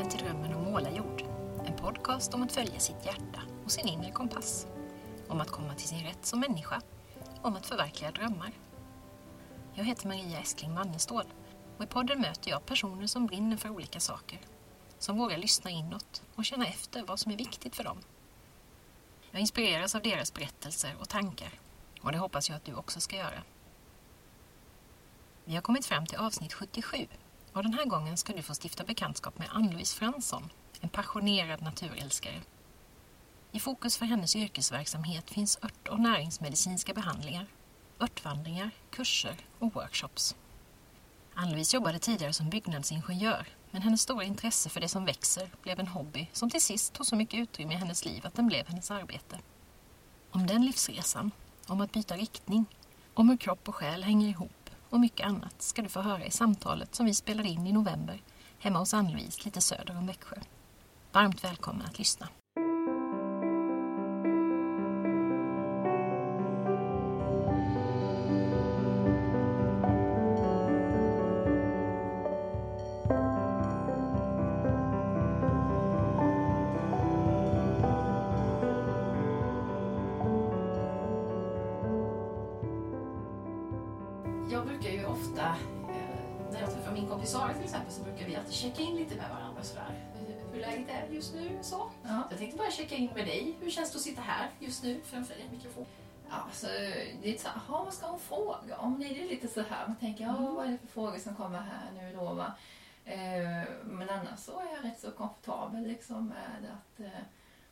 Välkommen till Drömmen om målarjord. En podcast om att följa sitt hjärta och sin inre kompass. Om att komma till sin rätt som människa. Om att förverkliga drömmar. Jag heter Maria Eskling Wannestål och i podden möter jag personer som brinner för olika saker. Som vågar lyssna inåt och känna efter vad som är viktigt för dem. Jag inspireras av deras berättelser och tankar och det hoppas jag att du också ska göra. Vi har kommit fram till avsnitt 77 och den här gången ska du få stifta bekantskap med Ann-Louise Fransson, en passionerad naturälskare. I fokus för hennes yrkesverksamhet finns ört och näringsmedicinska behandlingar, örtvandringar, kurser och workshops. Ann-Louise jobbade tidigare som byggnadsingenjör men hennes stora intresse för det som växer blev en hobby som till sist tog så mycket utrymme i hennes liv att den blev hennes arbete. Om den livsresan, om att byta riktning, om hur kropp och själ hänger ihop och mycket annat ska du få höra i samtalet som vi spelade in i november hemma hos Ann-Louise lite söder om Växjö. Varmt välkommen att lyssna. Checka in lite med varandra sådär. Hur läget är just nu så. Ja. Jag tänkte bara checka in med dig. Hur känns det att sitta här just nu framför en mikrofon? Alltså, det är så här, "Jaha, vad ska hon fråga om? Det är lite så här, man tänker, ja, Mm. vad är det för frågor som kommer här nu då? Va? Eh, men annars så är jag rätt så komfortabel liksom med att eh,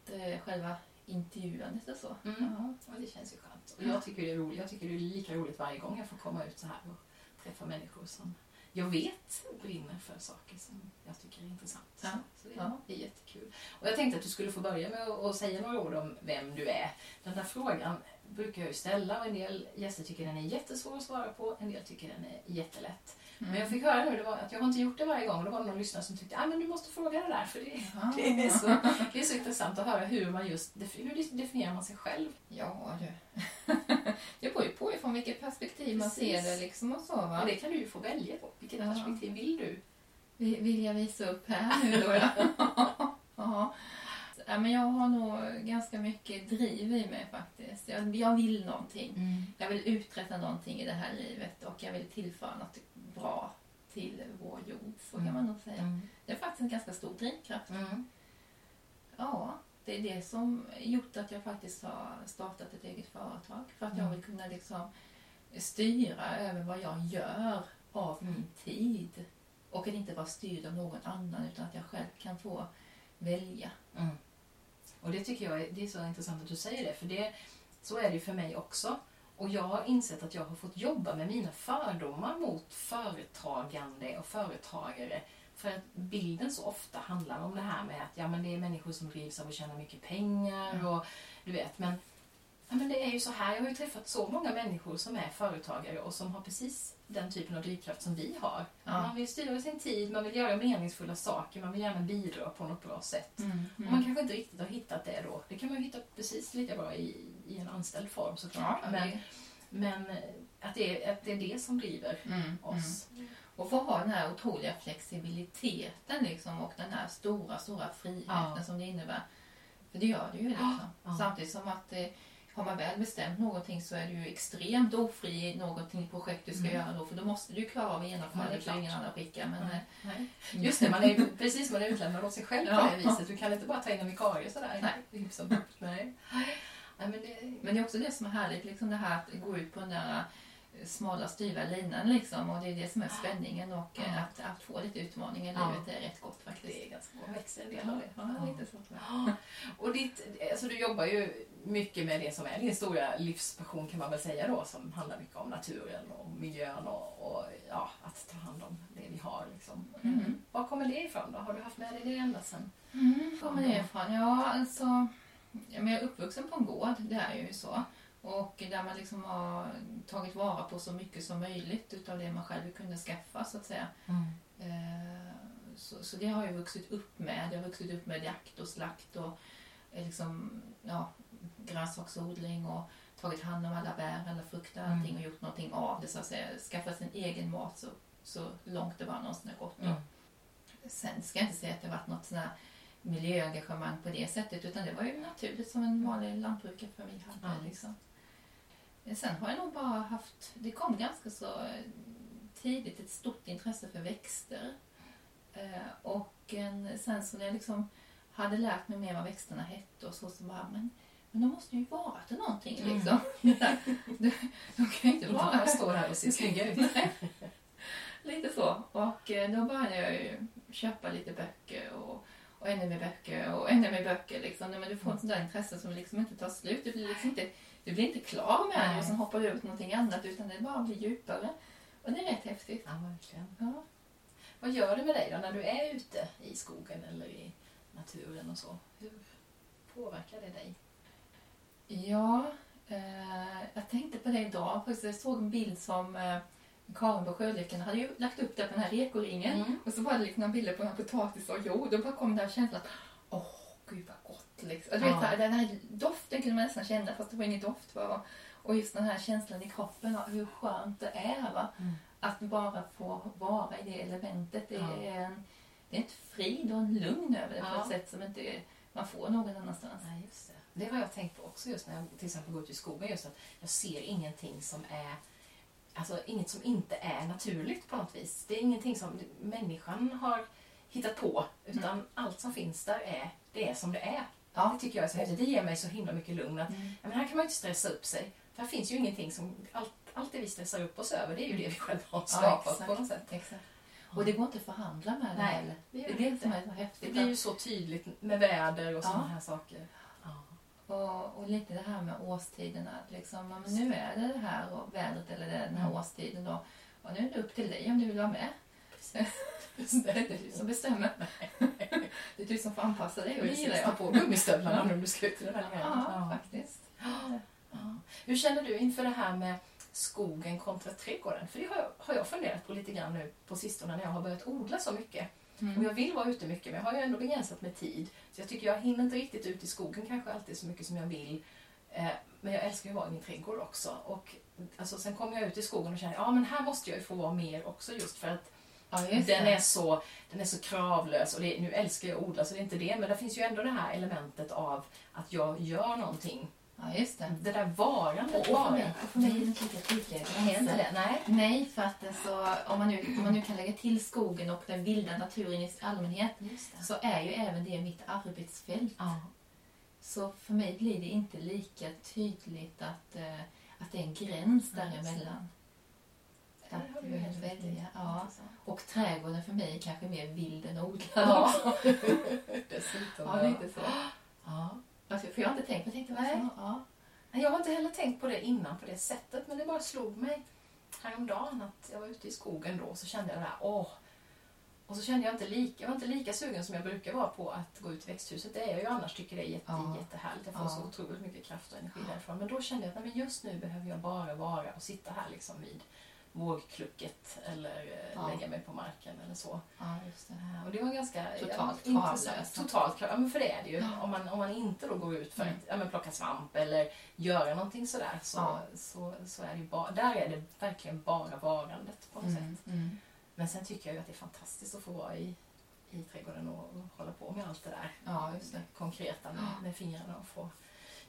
det själva intervjuandet och så. Mm. Ja. Ja, det känns ju skönt. Och jag tycker det är roligt. Jag tycker det är lika roligt varje gång jag får komma ut så här och träffa människor som jag vet brinner för saker som jag tycker är intressant. Ja. Så det Ja. är jättekul. Och jag tänkte att du skulle få börja med att att säga några ord om vem du är. Den där frågan brukar jag ju ställa och en del gäster tycker den är jättesvår att svara på, en del tycker den är jättelätt. Mm. Men jag fick höra nu det var, att jag har inte gjort det varje gång och då var det någon lyssnare som tyckte att ah, men du måste fråga det där för det, Ja. det, är så, det är så intressant att höra hur man just hur definierar man sig själv. Ja, du. det beror ju på ifrån vilket perspektiv man Precis. ser det liksom och så va. Och det kan du ju få välja på. Vilket Ja. perspektiv vill du? Vi- Vill jag visa upp här nu då? Ja. ja. Men jag har nog ganska mycket driv i mig faktiskt. Jag, jag vill någonting. Jag vill uträtta någonting i det här livet och jag vill tillföra något bra till vår jord. Så kan Mm. man nog säga. Mm. Det är faktiskt en ganska stor drivkraft. Mm. Ja, det är det som gjort att jag faktiskt har startat ett eget företag. För att jag Mm. vill kunna liksom styra över vad jag gör av Mm. min tid. Och att inte vara styrd av någon annan utan att jag själv kan få välja. Mm. Och det tycker jag är, det är så intressant att du säger det, för det, så är det ju för mig också. Och jag har insett att jag har fått jobba med mina fördomar mot företagande och företagare. För att bilden så ofta handlar om det här med att ja, men det är människor som drivs av att tjäna mycket pengar Mm. och du vet. Men, ja, men det är ju så här, jag har ju träffat så många människor som är företagare och som har precis den typen av drivkraft som vi har. Ja. Man vill styra sin tid, man vill göra meningsfulla saker, man vill gärna bidra på något bra sätt. Mm. Och man kanske inte riktigt har hittat det då. Det kan man ju hitta precis lika bra i, i en anställd form såklart. Ja, men det- men att, det är, att det är det som driver mm. oss. Och få ha den här otroliga flexibiliteten liksom, och den här stora, stora friheten Ja. som det innebär. För det gör det ju liksom. Ja. Samtidigt som att eh, har man väl bestämt någonting så är du ju extremt ofri i någonting projekt du ska Mm. göra då. För då måste du klara av att genomföra Ja, för ingen annan skickar. Men, eh, Nej. Just det, man är precis man är utlämnad åt sig själv på Ja. det viset. Du kan inte bara ta in en vikarie sådär. Nej. Hipp som happ. Nej. Nej, men det, men det är också det som är härligt, liksom det här att gå ut på den där smala styva linan liksom. Och det är det som är spänningen och Ja. att, att få lite utmaning i Ja. livet är rätt gott faktiskt. det är ganska bra. växer en del Ja, av det. ja, lite så. Ja. Och ditt, alltså du jobbar ju mycket med det som är din stora livspassion kan man väl säga då som handlar mycket om naturen och miljön och, och ja, att ta hand om det vi har. Liksom. Mm. Var kommer det ifrån då? Har du haft med dig det ända sedan? Mm, kommer det ifrån? Ja, alltså... Ja, jag är uppvuxen på en gård, det är ju så. Och där man liksom har tagit vara på så mycket som möjligt utav det man själv kunde skaffa, så att säga. Eh, Så, så det har jag vuxit upp med. Jag har vuxit upp med jakt och slakt och eh, liksom, ja, grönsaksodling och tagit hand om alla bär, alla frukter, Mm. allting och gjort någonting av det, så att säga. Skaffat sin egen mat så, så långt det bara någonsin har gått. Mm. sen ska jag inte säga att det varit något sånt här miljöengagemang på det sättet utan det var ju naturligt som en vanlig lantbrukarfamilj hade. Ja. Liksom. Sen har jag nog bara haft, det kom ganska så tidigt ett stort intresse för växter. Eh, och en, sen så när jag liksom hade lärt mig mer vad växterna hette och så, så bara, men, men de måste ju vara till någonting Mm. liksom. de, de kan ju inte bara stå där och se snygga ut. Lite så. Och eh, då började jag ju köpa lite böcker och, och ännu mer böcker och ännu mer böcker. Liksom. Men du får ett sånt där intresse som liksom inte tar slut. Du blir, liksom inte, du blir inte klar med det Nej. och sen hoppar du till någonting annat utan det bara blir djupare. Och det är rätt häftigt. Ja, verkligen. Ja. Vad gör det med dig då när du är ute i skogen eller i naturen och så? Hur påverkar det dig? Ja, eh, jag tänkte på det idag. Jag såg en bild som eh, Karin på Sjölyckan hade ju lagt upp där på den här rekoringen. Mm. Och så var det liksom några bilder på en potatis och jord. Och bara kom den här känslan att åh, gud vad Liksom. Du vet, Ja. den här doften kunde man nästan känna fast det var ingen doft. Va? Och just den här känslan i kroppen, va? hur skönt det är. Va? Mm. Att bara få vara i det elementet. Det Ja. är, en, det är ett frid och en lugn över det på Ja. ett sätt som inte man får någon annanstans. Nej, just det. Det har jag tänkt på också just när jag till exempel går ut i skogen. Just att jag ser ingenting som är Alltså inget som inte är naturligt på något vis. Det är ingenting som människan har hittat på. Utan allt som finns där är, det är som det är. Ja. Det tycker jag är så häftigt. Det ger mig så himla mycket lugn. Att, Mm. ja, men här kan man ju inte stressa upp sig. För här finns ju ingenting som... Allt, allt det vi stressar upp oss över, det är ju det vi själva har skapat på något sätt. Exakt. Och det går inte att förhandla med det heller. det Det det det inte. är häftigt. Det blir ju så tydligt med väder och sådana Ja. här saker. Ja. och, och lite det här med årstiderna. Att liksom, ja, men nu är det det här och vädret eller den här Mm. årstiden. Då. Och nu är det upp till dig om du vill vara med. Det är du som bestämmer. Det är du som får anpassa dig och det gillar ta jag. på gummistövlarna nu under slutet av den här Ja, ja. faktiskt. Ja. Hur känner du inför det här med skogen kontra trädgården? För det har jag, har jag funderat på lite grann nu på sistone när jag har börjat odla så mycket. Och Mm. jag vill vara ute mycket men jag har ju ändå begränsat med tid. Så jag tycker jag hinner inte riktigt ut i skogen kanske alltid så mycket som jag vill. Eh, men jag älskar ju att vara i min trädgård också. Och alltså, sen kommer jag ut i skogen och känner ja men här måste jag ju få vara mer också just för att Ja, den är, så, den är så kravlös. Och det, nu älskar jag att odla så det är inte det. Men det finns ju ändå det här elementet av att jag gör någonting. Ja, just det. Det där varandet och, för bara. mig, för mig är det inte lika det? Nej. Nej, för att alltså, om, man nu, om man nu kan lägga till skogen och den vilda naturen i allmänhet så är ju även det mitt arbetsfält. Ja. Så för mig blir det inte lika tydligt att, eh, att det är en gräns däremellan. Det rätt i. välja, ja. Och trädgården för mig är kanske mer vild än odlad. Ja. Dessutom. ja, lite så. Ja. Alltså, för jag har inte tänkt på det. Tänkte, Nej. Ja. Jag har inte heller tänkt på det innan på det sättet, men det bara slog mig häromdagen att jag var ute i skogen då och så kände jag det här, åh. Och så kände jag inte lika, jag var inte lika sugen som jag brukar vara på att gå ut i växthuset. Det är jag ju annars, tycker det är jätte, Ja. jättehärligt. Jag får Ja. så otroligt mycket kraft och energi Ja. därifrån. Men då kände jag att nej, men just nu behöver jag bara vara och sitta här liksom vid vågklucket eller eh, Ja. lägga mig på marken eller så. ja, det. Eh, Och det var ganska Totalt kravlöst. Totalt kravlöst. Ja, men för det är det ju. Ja. Om, man, om man inte då går ut för Mm. att ja, men plocka svamp eller göra någonting sådär så, så, så är det ju bara, där är det verkligen bara varandet på något sätt. Mm. Mm. Men sen tycker jag ju att det är fantastiskt att få vara i, i trädgården och, och hålla på med allt det där Ja, just det. konkreta med, med fingrarna och få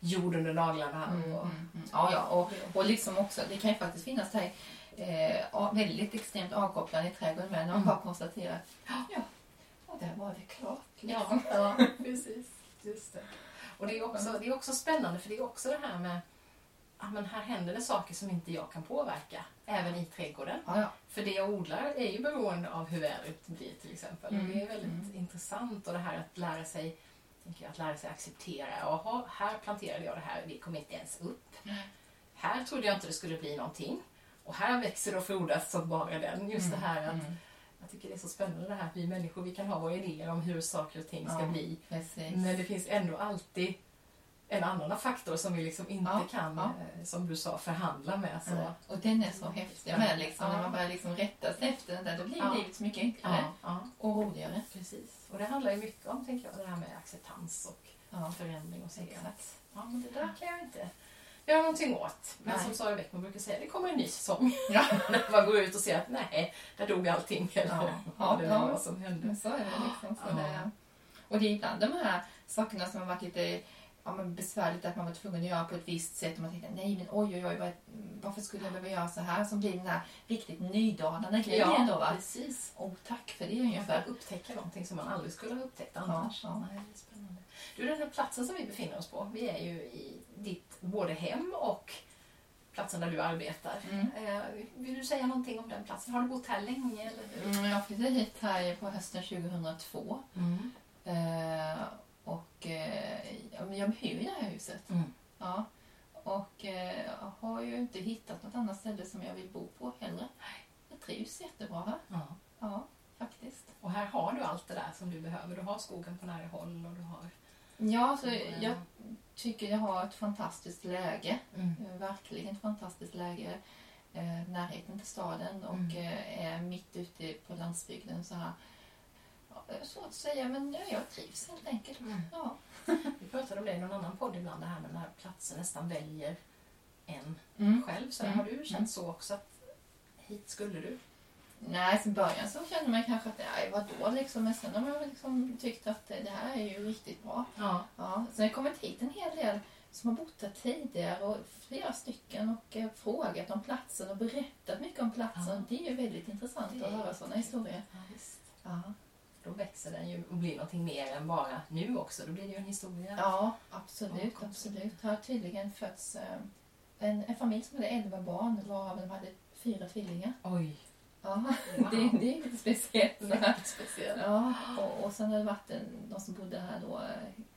jord under naglarna. Mm, Och, mm, mm. Ja, ja. Och, och liksom också, det kan ju faktiskt finnas det här eh, ja, väldigt extremt avkopplande i trädgården med när man Mm. bara konstaterar ja, och där var det klart. Ja, Liksom. ja, precis. Just det. Och det är, också, det är också spännande för det är också det här med men här händer det saker som inte jag kan påverka, även i trädgården. Ja, ja. För det jag odlar är ju beroende av hur vädret blir till exempel. Mm. Det är väldigt Mm. intressant och det här att lära sig jag, att lära sig acceptera. Jaha, här planterade jag det här, det kom inte ens upp. Här trodde jag inte det skulle bli någonting. Och här växer och frodas som bara den. Just det här att Mm. jag tycker det är så spännande det här att vi människor vi kan ha våra idéer om hur saker och ting ska Ja. bli. Precis. Men det finns ändå alltid en annan faktor som vi liksom inte Ja, kan, ja. eh, som du sa, förhandla med. Så. Ja. Och den är så häftig med liksom, Ja. när man börjar liksom rätta sig efter den där, då blir Ja. livet så mycket enklare och roligare. precis. Och det handlar ju mycket om, tänker jag, det här med acceptans och förändring och se Exakt. ja, men det där kan jag inte. Göra någonting åt. Men Nej. som Sara Bäckman brukar säga, det kommer en ny säsong. Ja. När man går ut och ser att nej, där dog allting. Eller Ja. vad Ja. var som hände. Så är det liksom. Så Ja. det, och det är ibland de här sakerna som har varit lite ja, men besvärligt att man var tvungen att göra på ett visst sätt och man tänkte nej men oj oj oj vad, varför skulle jag behöva göra så här som blir den här riktigt nydanande grejen då va? precis. Oh, tack för det Man ungefär. får upptäcka någonting som man aldrig skulle ha upptäckt Ja, annars. ja. Nej, är spännande. Du, den här platsen som vi befinner oss på, vi är ju i ditt både hem och platsen där du arbetar. Mm. Eh, vill du säga någonting om den platsen? Har du bott här länge? Eller? Mm, jag flyttade hit här på hösten 2002 eh, och eh, jag hyr det här huset. Mm. Ja. Och eh, har ju inte hittat något annat ställe som jag vill bo på heller. Jag trivs jättebra här. Ja. Ja, faktiskt. Och här har du allt det där som du behöver. Du har skogen på nära håll och du har... Ja, så Mm. jag tycker jag har ett fantastiskt läge. Mm. Eh, Verkligen ett fantastiskt läge. Eh, närheten till staden och Mm. eh, är mitt ute på landsbygden så här. Ja, är svårt att säga men ja, jag trivs helt enkelt. Mm. Ja. Vi pratade om det i någon annan podd ibland, det här med när platsen nästan väljer en Mm. själv. Så Mm. Har du känt Mm. så också att hit skulle du? Nej, i början så kände man kanske att nej, vadå liksom. Men sen har man liksom tyckt att det här är ju riktigt bra. Ja. Ja, sen har det kommit hit en hel del som har bott där tidigare och flera stycken och eh, frågat om platsen och berättat mycket om platsen. Ja. Det är ju väldigt intressant att höra sådana historier. ja visst. Ja. Då växer den ju och blir någonting mer än bara nu också. Då blir det ju en historia. Ja, absolut. Absolut. Har tydligen fötts eh, en, en familj som hade elva barn varav de hade fyra tvillingar. Oj, Ja, Wow. det, det är lite speciellt. väldigt speciellt. Ja, och, och sen har det varit en, de som bodde här då,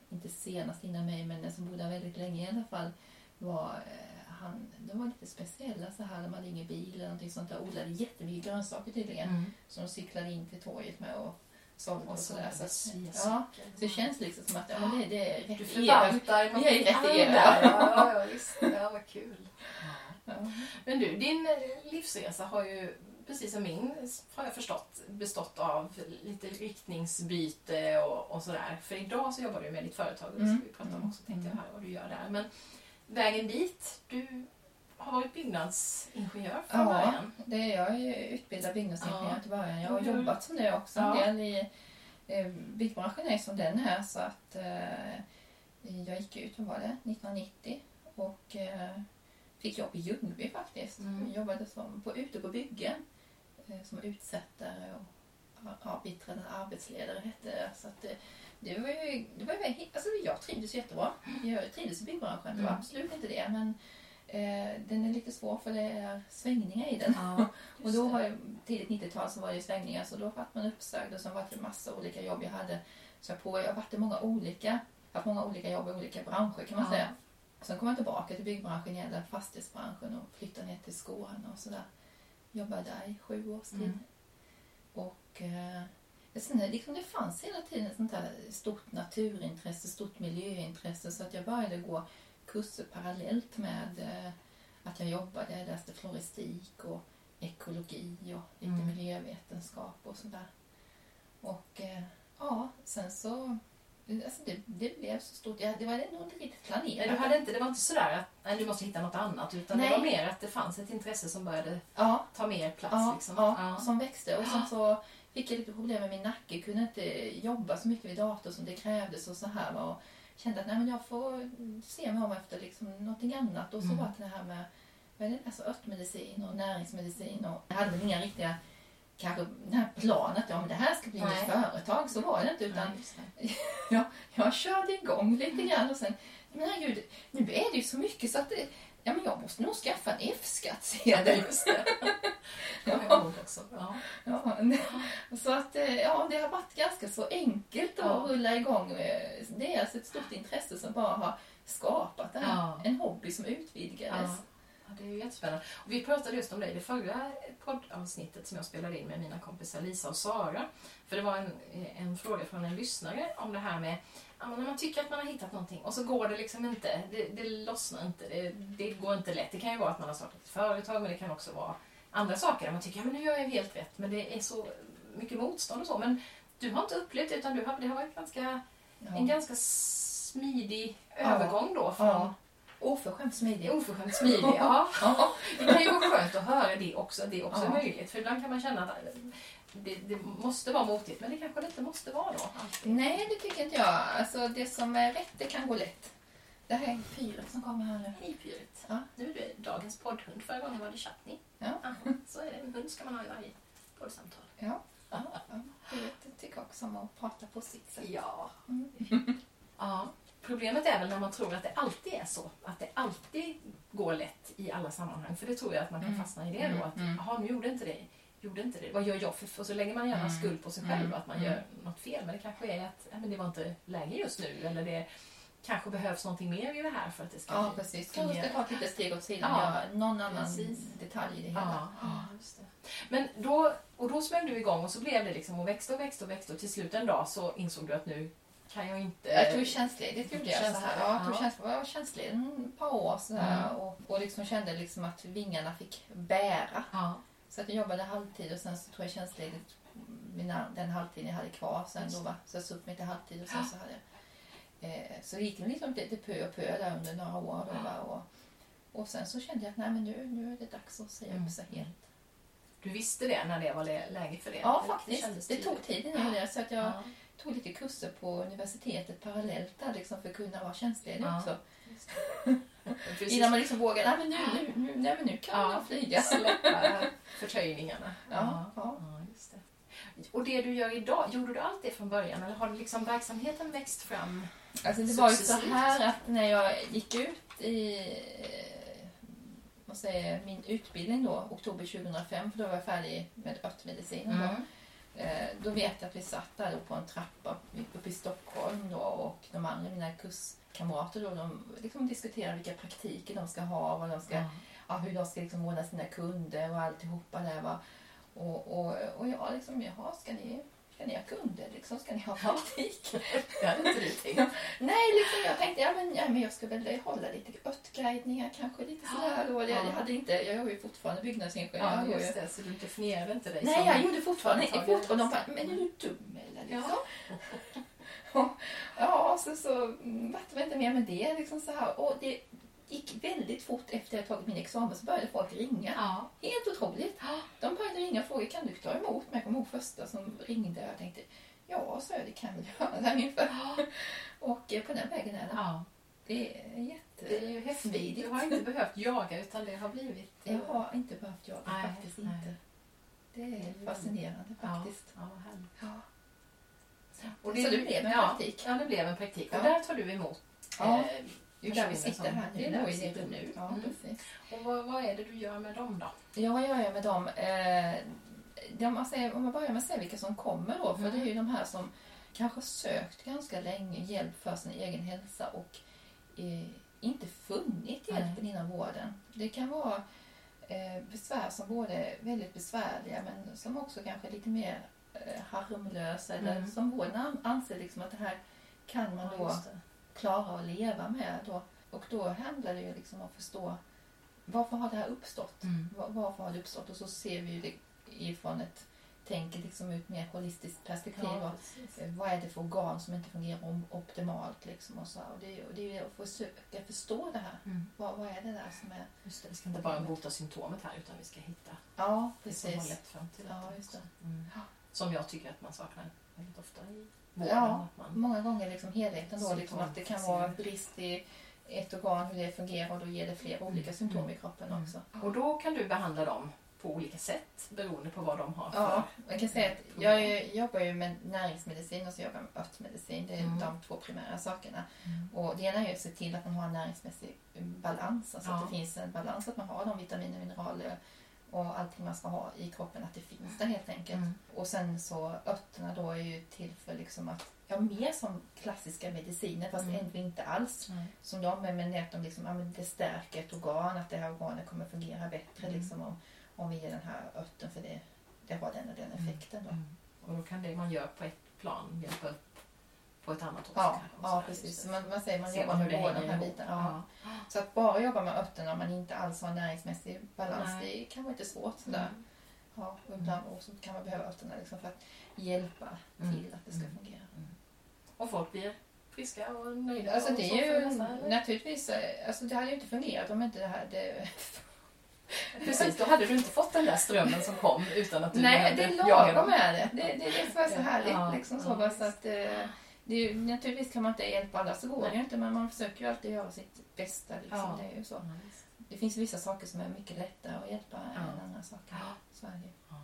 inte senast innan mig, men den som bodde här väldigt länge i alla fall, var eh, han, de var lite speciella så här, de hade ingen bil eller någonting sånt där, odlade jättemycket grönsaker tydligen, Mm. som de cyklade in till torget med och sålde och sådär. så Så, ja. så det känns liksom som att ja, det, det är rätt Du förvaltar Vi är ju rätt Ah, er. där. Ja, ja, visst. Ja, vad kul. Ja. Men du, din eh, livsresa har ju precis som min, har jag förstått, bestått av lite riktningsbyte och, och sådär. För idag så jobbar du med ditt företag och det ska vi prata om också tänkte jag här, vad du gör där. Men vägen dit, du har varit byggnadsingenjör från Ja. början. Det är jag är utbildad byggnadsingenjör Ja. till början. Jag har Mm. jobbat som det också Ja. en del i eh, byggbranschen är som den är så att eh, jag gick ut, vad var det, 1990 och eh, fick jobb i Ljungby faktiskt. Mm. Jag jobbade som, på, ute på byggen som utsättare och ja, biträdande arbetsledare hette det. Så att det, det var ju, det var ju, alltså jag trivdes jättebra. Jag trivdes i byggbranschen, det var Mm. absolut inte det. Men eh, den är lite svår för det är svängningar i den. Ja, Och då var jag, tidigt 90-tal så var det svängningar så då var man uppsagd och sen var det massa olika jobb jag hade. Så jag, på, jag har varit i många olika, haft många olika jobb i olika branscher kan man Ja. säga. Sen kom jag tillbaka till byggbranschen igen, fastighetsbranschen och flyttade ner till Skåne och sådär. Jobbade där i sju års tid. Mm. Och eh, sen liksom, det fanns hela tiden ett sånt här stort naturintresse, stort miljöintresse så att jag började gå kurser parallellt med eh, att jag jobbade. Jag läste floristik och ekologi och lite Mm. miljövetenskap och sådär. Och eh, ja, sen så... Alltså det, det blev så stort. Ja, det var nog inte riktigt planerat. du hade inte, det var inte sådär att nej, du måste hitta något annat utan Nej. det var mer att det fanns ett intresse som började Ja, ta mer plats. ja, liksom. ja, som växte. Och sen så fick jag lite problem med min nacke. Kunde inte jobba så mycket vid dator som det krävdes och så här. Och kände att nej, men jag får se mig om efter liksom någonting annat. Och så Mm. var det det här med alltså örtmedicin och näringsmedicin. Och jag hade väl inga riktiga kanske det här planet, ja men det här ska bli Nej. mitt företag. Så var det inte. Utan Nej, det. jag körde igång lite grann och sen, men herregud, nu är det ju så mycket så att det, ja men jag måste nog skaffa en F-skattsedel. Just det. Ja. Jag ihåg också. Ja. Ja, så att eh, ja, det har varit ganska så enkelt att Ja. rulla igång. Det är alltså ett stort intresse som bara har skapat här. Ja. En hobby som utvidgades. Ja, det är ju jättespännande. Och vi pratade just om det i det förra poddavsnittet som jag spelade in med mina kompisar Lisa och Sara. För det var en, en fråga från en lyssnare om det här med ja, när man tycker att man har hittat någonting och så går det liksom inte. Det, det lossnar inte. Det, det går inte lätt. Det kan ju vara att man har startat ett företag men det kan också vara andra saker där man tycker ja, men nu gör jag helt rätt men det är så mycket motstånd och så. Men du har inte upplevt det utan du har, det har varit ganska, Ja. en ganska smidig Ja. övergång då från Ja. Oförskämt smidig. Oförskämt smidig. Ja. Det kan ju vara skönt att höra det också. Det är också Ja. möjligt. För ibland kan man känna att det, det måste vara motigt, men det kanske inte måste vara då. alltid. Nej, det tycker inte jag. Alltså, det som är rätt, det kan gå lätt. Det här är fyret som kommer här nu. Hej Pyret. Ja. Nu är du dagens poddhund. Förra gången var det Chutney. Ja. Aha, så är det. En hund ska man ha i varje poddsamtal. Ja. ja. Fyret tycker också om att prata på sitt sätt. Ja. Mm. ja. Problemet är väl när man tror att det alltid är så. Att det alltid går lätt i alla sammanhang. För det tror jag att man kan Mm. fastna i det Mm, då. Att, mm. jaha, nu gjorde inte det. Gjorde inte det. Vad gör jag för... Och så lägger man gärna Mm. skuld på sig själv Mm. att man Mm. gör något fel. Men det kanske är att ja, men det var inte läge just nu. Eller det kanske behövs någonting mer i det här för att det ska Ja, bli... precis. Kanske ska ta ett litet steg åt sidan Ja, någon annan precis. detalj i det hela. Ja, ja, just det. Men då, och då smög du igång och så blev det liksom och växte och växte och växte och till slut en dag så insåg du att nu kan jag inte... Jag tog tjänstledigt gjorde jag. Så här. Ja, jag tog ja. tjänst, jag var tjänstledig ett par år så här, Mm. och, och liksom kände liksom att vingarna fick bära. Ja, Så att jag jobbade halvtid och sen så tog jag tjänstledigt mina, den halvtiden jag hade kvar. Sen då så jag sa upp mig till halvtid och sen så hade jag... Eh, så det gick liksom lite pö och pö där under några år. Då, va, och, och sen så kände jag att nej, men nu, nu är det dags att säga Mm. upp sig helt. du visste det när det var lä- läge för det? Ja, Det faktiskt. kändes Det tog tid innan gjorde det. Så att jag Ja, tog lite kurser på universitetet parallellt där liksom för att kunna vara tjänstledig Ja. också. Innan man liksom vågar, nej men nu, nu, nu, nej, men nu kan Ja. jag flyga. Släppa förtöjningarna. Ja, ja. ja, just det. Och det du gör idag, gjorde du allt det från början eller har liksom verksamheten växt fram? Alltså det var ju så här att när jag gick ut i eh, vad säger, min utbildning då, oktober 2005, för då var jag färdig med örtmedicinen. Då. Eh, Då vet jag att vi satt där på en trappa uppe i Stockholm då, och de andra, mina kurskamrater, då, de liksom diskuterade vilka praktiker de ska ha, vad de ska, Ja. ja, hur de ska liksom ordna sina kunder och alltihopa där. Va? Och, och, och jag liksom, jaha, ska ni, ska ni ha kunder? Liksom, ska ni ha praktik? Det hade inte du tänkt. Nej, liksom, jag tänkte ja, men, ja, men jag ska väl hålla lite örtguidningar kanske lite sådär. Då. Jag, Ja. jag, hade inte, jag är ju fortfarande byggnadsingenjör. Ja, Jag just det. Så du definierade inte dig Nej, som... jag gjorde fortfarande, företagare. fortfarande de bara, men är du dum eller? Liksom. Ja. Ja, så, så mm, vart det inte mer med det. Liksom så här. Och det gick väldigt fort efter jag tagit min examen så började folk ringa. Ja. Helt otroligt. De började ringa och fråga kan du ta emot mig? Jag kommer ihåg första som ringde och jag tänkte ja, så det kan jag väl göra ungefär. Och eh, på den vägen är det. ja. Det är jätte... Det är ju häftigt. Smidigt. Du har inte behövt jaga utan det har blivit... Jag har inte behövt jaga Nej, faktiskt nej. inte. Det Det är ju- fascinerande faktiskt. ja. Ja. Och Så det blev en praktik. Ja, det blev en praktik. Och där tar du emot Ja. Det är där vi sitter här nu. Det är där då vi sitter nu. Ja, Mm. precis. Och vad, vad är det du gör med dem då? Ja, vad gör jag med dem? Eh, man säger, om man börjar med att säga vilka som kommer då, för Mm. det är ju de här som kanske sökt ganska länge hjälp för sin egen hälsa och eh, inte funnit hjälpen inom vården. Det kan vara eh, besvär som både är väldigt besvärliga men som också kanske är lite mer eh, harmlösa eller Mm. som vården an- anser liksom att det här kan man då just det. Klara att leva med. Då. Och då handlar det ju liksom om att förstå varför har det här uppstått? Mm. Var- Varför har det uppstått? Och så ser vi ju det ifrån ett tänker liksom ett mer holistiskt perspektiv. Ja, och, precis. eh, vad är det för organ som inte fungerar optimalt? Liksom och så. Och det, är ju- och det är att försöka förstå det här. Mm. Vad, vad är det där som är... Just det, vi ska inte bara bota symptomet här utan vi ska hitta Ja, det som har precis. lett fram till Ja, det. Mm. Som jag tycker att man saknar väldigt ofta i vården. Ja, man, många gånger liksom helheten då. Liksom att det kan vara brist i ett organ, hur det fungerar och då ger det flera olika symptom i kroppen Mm. också. och då kan du behandla dem på olika sätt beroende på vad de har för... Ja, jag kan säga att jag är- jobbar ju med näringsmedicin och så jobbar jag med örtmedicin. Det är Mm. de två primära sakerna. Mm. Och det ena är ju att se till att man har en näringsmässig balans. Alltså Ja. att det finns en balans, att man har de vitaminer, mineraler och allting man ska ha i kroppen, att det finns där helt enkelt. Mm. Och sen så örterna då är ju till för liksom att, ja mer som klassiska mediciner fast Mm. ändå inte alls Mm. som de är, men att de liksom, ja, men det stärker ett organ, att det här organet kommer fungera bättre Mm. liksom, om, om vi ger den här örten för det, det har den och den effekten. Då. Mm. Och då kan det man gör på ett plan hjälpa upp på ett annat också. Ja, ja precis. Så man, man säger man jobbar med båda de här bitarna. Ja. Så att bara jobba med örterna om man inte alls har näringsmässig balans, Nej. det kan vara lite svårt. Sådär. Mm. Ja, och, ibland, så kan man behöva örterna liksom för att hjälpa Mm. till att det ska Mm. fungera. Och folk blir friska och nöjda? Alltså det så är för ju naturligtvis, eh, alltså det hade ju inte fungerat om inte det här... Det, Precis, då hade du inte fått den där strömmen som kom utan att du nej, det är lagom är det. Det, det är det är så Ja, härligt. ja, liksom, så, ja, så att, eh, ju, naturligtvis kan man inte hjälpa alla, så går det ju inte. Men man försöker ju alltid göra sitt bästa. Liksom. Ja. Det är ju så. Det finns vissa saker som är mycket lättare att hjälpa Ja. än andra saker. Ja. Så är det. Ja.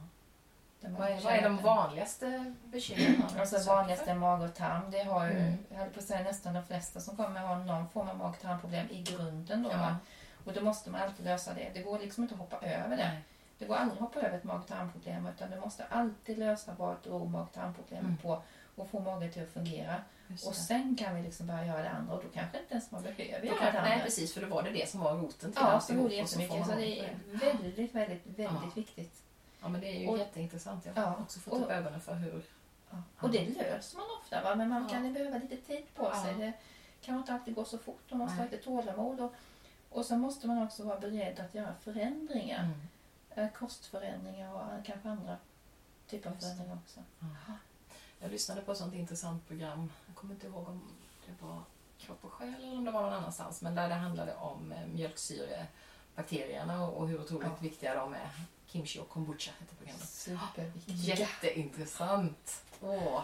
Man Vad, är, vad är de vanligaste bekymren? Alltså vanligaste mag och tarm. Det har ju, Mm. jag höll på att säga nästan de flesta som kommer ha någon form av mag och tarmproblem i grunden. Då, Ja. Och då måste man alltid lösa det. Det går liksom inte att hoppa över det. Nej. Det går aldrig att hoppa över ett mag och tarmproblem utan du måste alltid lösa vad beror mag och tarmproblemet Mm. på och få magen till att fungera. Och sen kan vi liksom börja göra det andra och då kanske inte ens man behöver göra det nej andra. precis, för då var det det som var roten till Ja, så och får jättemycket. Så det är väldigt, väldigt, väldigt Ja. viktigt. Ja, men det är ju Och- jätteintressant. Jag Ja, har också fått och- upp ögonen för hur... Ja. Och det löser man ofta, va? men man Ja. kan behöva lite tid på Ja. sig. Det kan inte alltid gå så fort. Man måste Nej. ha lite tålamod. Och, och så måste man också vara beredd att göra förändringar. Mm. Eh, Kostförändringar och eh, kanske andra typer av förändringar också. Jag lyssnade på ett sånt intressant program. Jag kommer inte ihåg om det var Kropp och själ eller om det var någon annanstans. Men där det handlade om eh, mjölksyrebakterierna och hur otroligt Ja. viktiga de är. Kimchi och kombucha heter programmet. Superviktigt. Jätteintressant. Åh.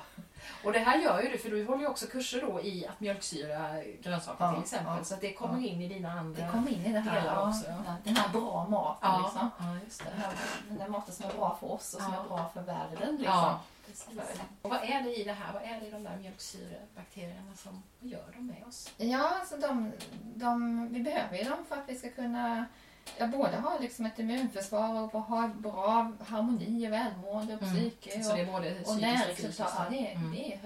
Och det här gör ju du, för du håller ju också kurser då i att mjölksyra grönsaker Ja, till exempel. ja, så att det kommer ja. in i dina andra... Det kommer in i det här. delar också. Den här bra maten liksom. Den, här, den där maten som är bra för oss och som är bra för världen. Liksom. Precis. Och vad är det i det här? Vad är det i de där mjölksyrebakterierna som vad gör de med oss? Ja, alltså de, de, vi behöver ju dem för att vi ska kunna ja, både ha liksom ett immunförsvar och ha bra harmoni och välmående och psyke. Mm. Så det är både och, och fysiskt? Ja, det, är- Mm. det är,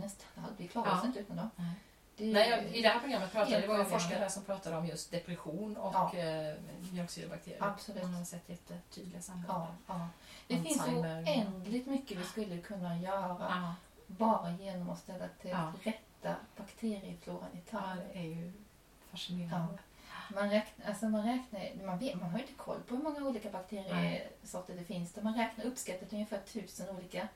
nästan allt. Vi klarar Ja. oss inte utan dem. Nej. Det Nej, jag, I det här programmet pratade det var en forskare som pratade om just depression och Ja. eh, mjölksyrebakterier. Absolut. Man har sett jättetydliga samband. Ja, ja. Det finns oändligt mycket vi skulle kunna göra Ja. bara genom att ställa till Ja. rätta bakteriefloran i ja, tarmen. det är ju fascinerande. Man, räknar, alltså man, räknar, man, vet, man har ju inte koll på hur många olika bakteriesorter det finns. Man räknar uppskattat ungefär tusen olika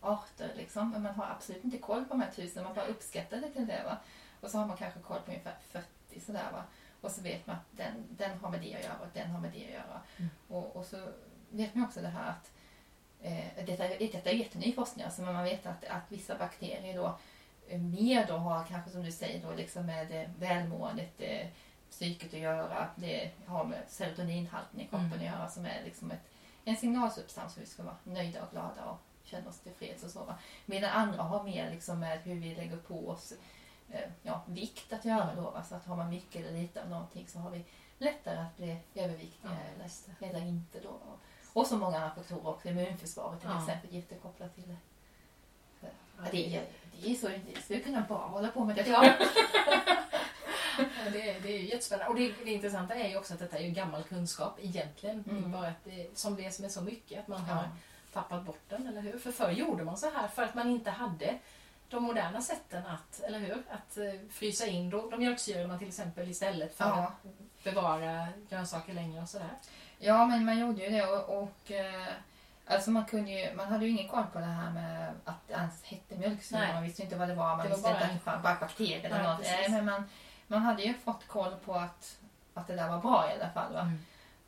arter. Liksom. Men man har absolut inte koll på de här tusen, man bara uppskattar det till det. Va? Och så har man kanske koll på ungefär 40 sådär. Va? Och så vet man att den, den har med det att göra och den har med det att göra. Mm. Och, och så vet man också det här att eh, detta, detta är jätteny forskning, alltså, men man vet att, att vissa bakterier då eh, mer då har kanske som du säger då liksom med eh, välmåendet, eh, psyket att göra, det har med serotoninhalten i kroppen Mm. att göra som är liksom ett, en signalsubstans för att vi ska vara nöjda och glada och känna oss tillfreds och så. Va? Medan andra har mer liksom med hur vi lägger på oss ja, vikt att göra då. Va? Så att har man mycket eller lite av någonting så har vi lättare att bli överviktiga Ja, eller, eller inte då. Och så många andra faktorer också, immunförsvaret till Ja. exempel, jättekopplat till det. Ja, ja, det, är, det är så, det skulle kunna bara hålla på med det. Ja. Ja, det, är, det är ju jättespännande. Och det, det intressanta är ju också att detta är ju gammal kunskap egentligen. Mm. bara att det, som det är som är så mycket, att man Ja. har tappat bort den, eller hur? För förr gjorde man så här för att man inte hade de moderna sätten att, eller hur? Att eh, frysa in då, de mjölksyrorna till exempel istället för Ja. att bevara grönsaker längre och sådär. Ja, men man gjorde ju det och, och eh, alltså man, kunde ju, man hade ju ingen koll på det här med att det ens hette mjölksyra. Man visste inte vad det var. Man Det var visste bara- inte att det var bara bakterier eller Nej, något. precis. Nej, men man, man hade ju fått koll på att, att det där var bra i alla fall. Va? Mm.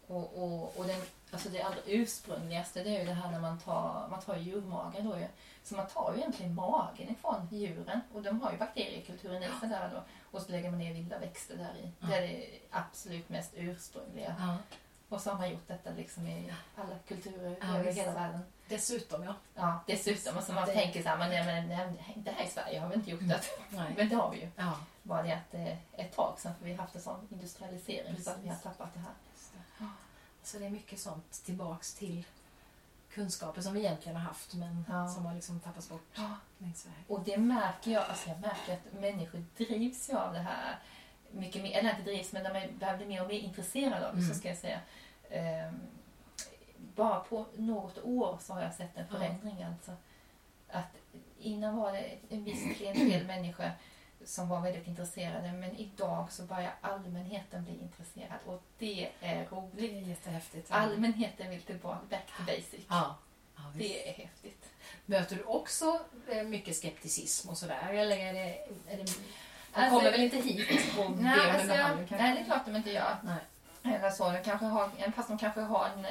Och, och, och den, alltså det allra ursprungligaste det är ju det här när man tar, man tar djurmagen då ju. Så man tar ju egentligen magen ifrån djuren och de har ju bakteriekulturen i sig där då. Och så lägger man ner vilda växter där i. Ja. Det är det absolut mest ursprungliga. Ja. Och så har man gjort detta liksom i alla kulturer Ja, över hela världen. Dessutom, ja. Ja, dessutom. Alltså man Det- tänker så här, men, nej, men, nej, det här i Sverige har vi inte gjort det. Nej. Men det har vi ju. Ja. Bara det att det är ett tag sedan för vi har haft en sån industrialisering så att vi har Precis. tappat det här. Så det är mycket sånt tillbaks till kunskaper som vi egentligen har haft men Ja. som har liksom tappats bort Ja. längs vägen. Och det märker jag, alltså jag märker att människor drivs ju av det här mycket mer, eller inte drivs men de börjar bli mer och mer intresserade av det, Mm. så ska jag säga. Ehm, bara på något år så har jag sett en Ja. förändring alltså. Att innan var det en viss klientel människor som var väldigt intresserade men idag så börjar allmänheten bli intresserad och det är Det roligt. är jättehäftigt. Allmänheten vill tillbaka, back to basic. Ja. Ja. Det är häftigt. Möter du också eh, mycket skepticism och sådär? Eller är det... Är det de Alltså- kommer väl inte hit och ber om alltså, behandling nej, det är klart de inte gör. Nej. Eller så. De kanske har, en- fast de kanske har en,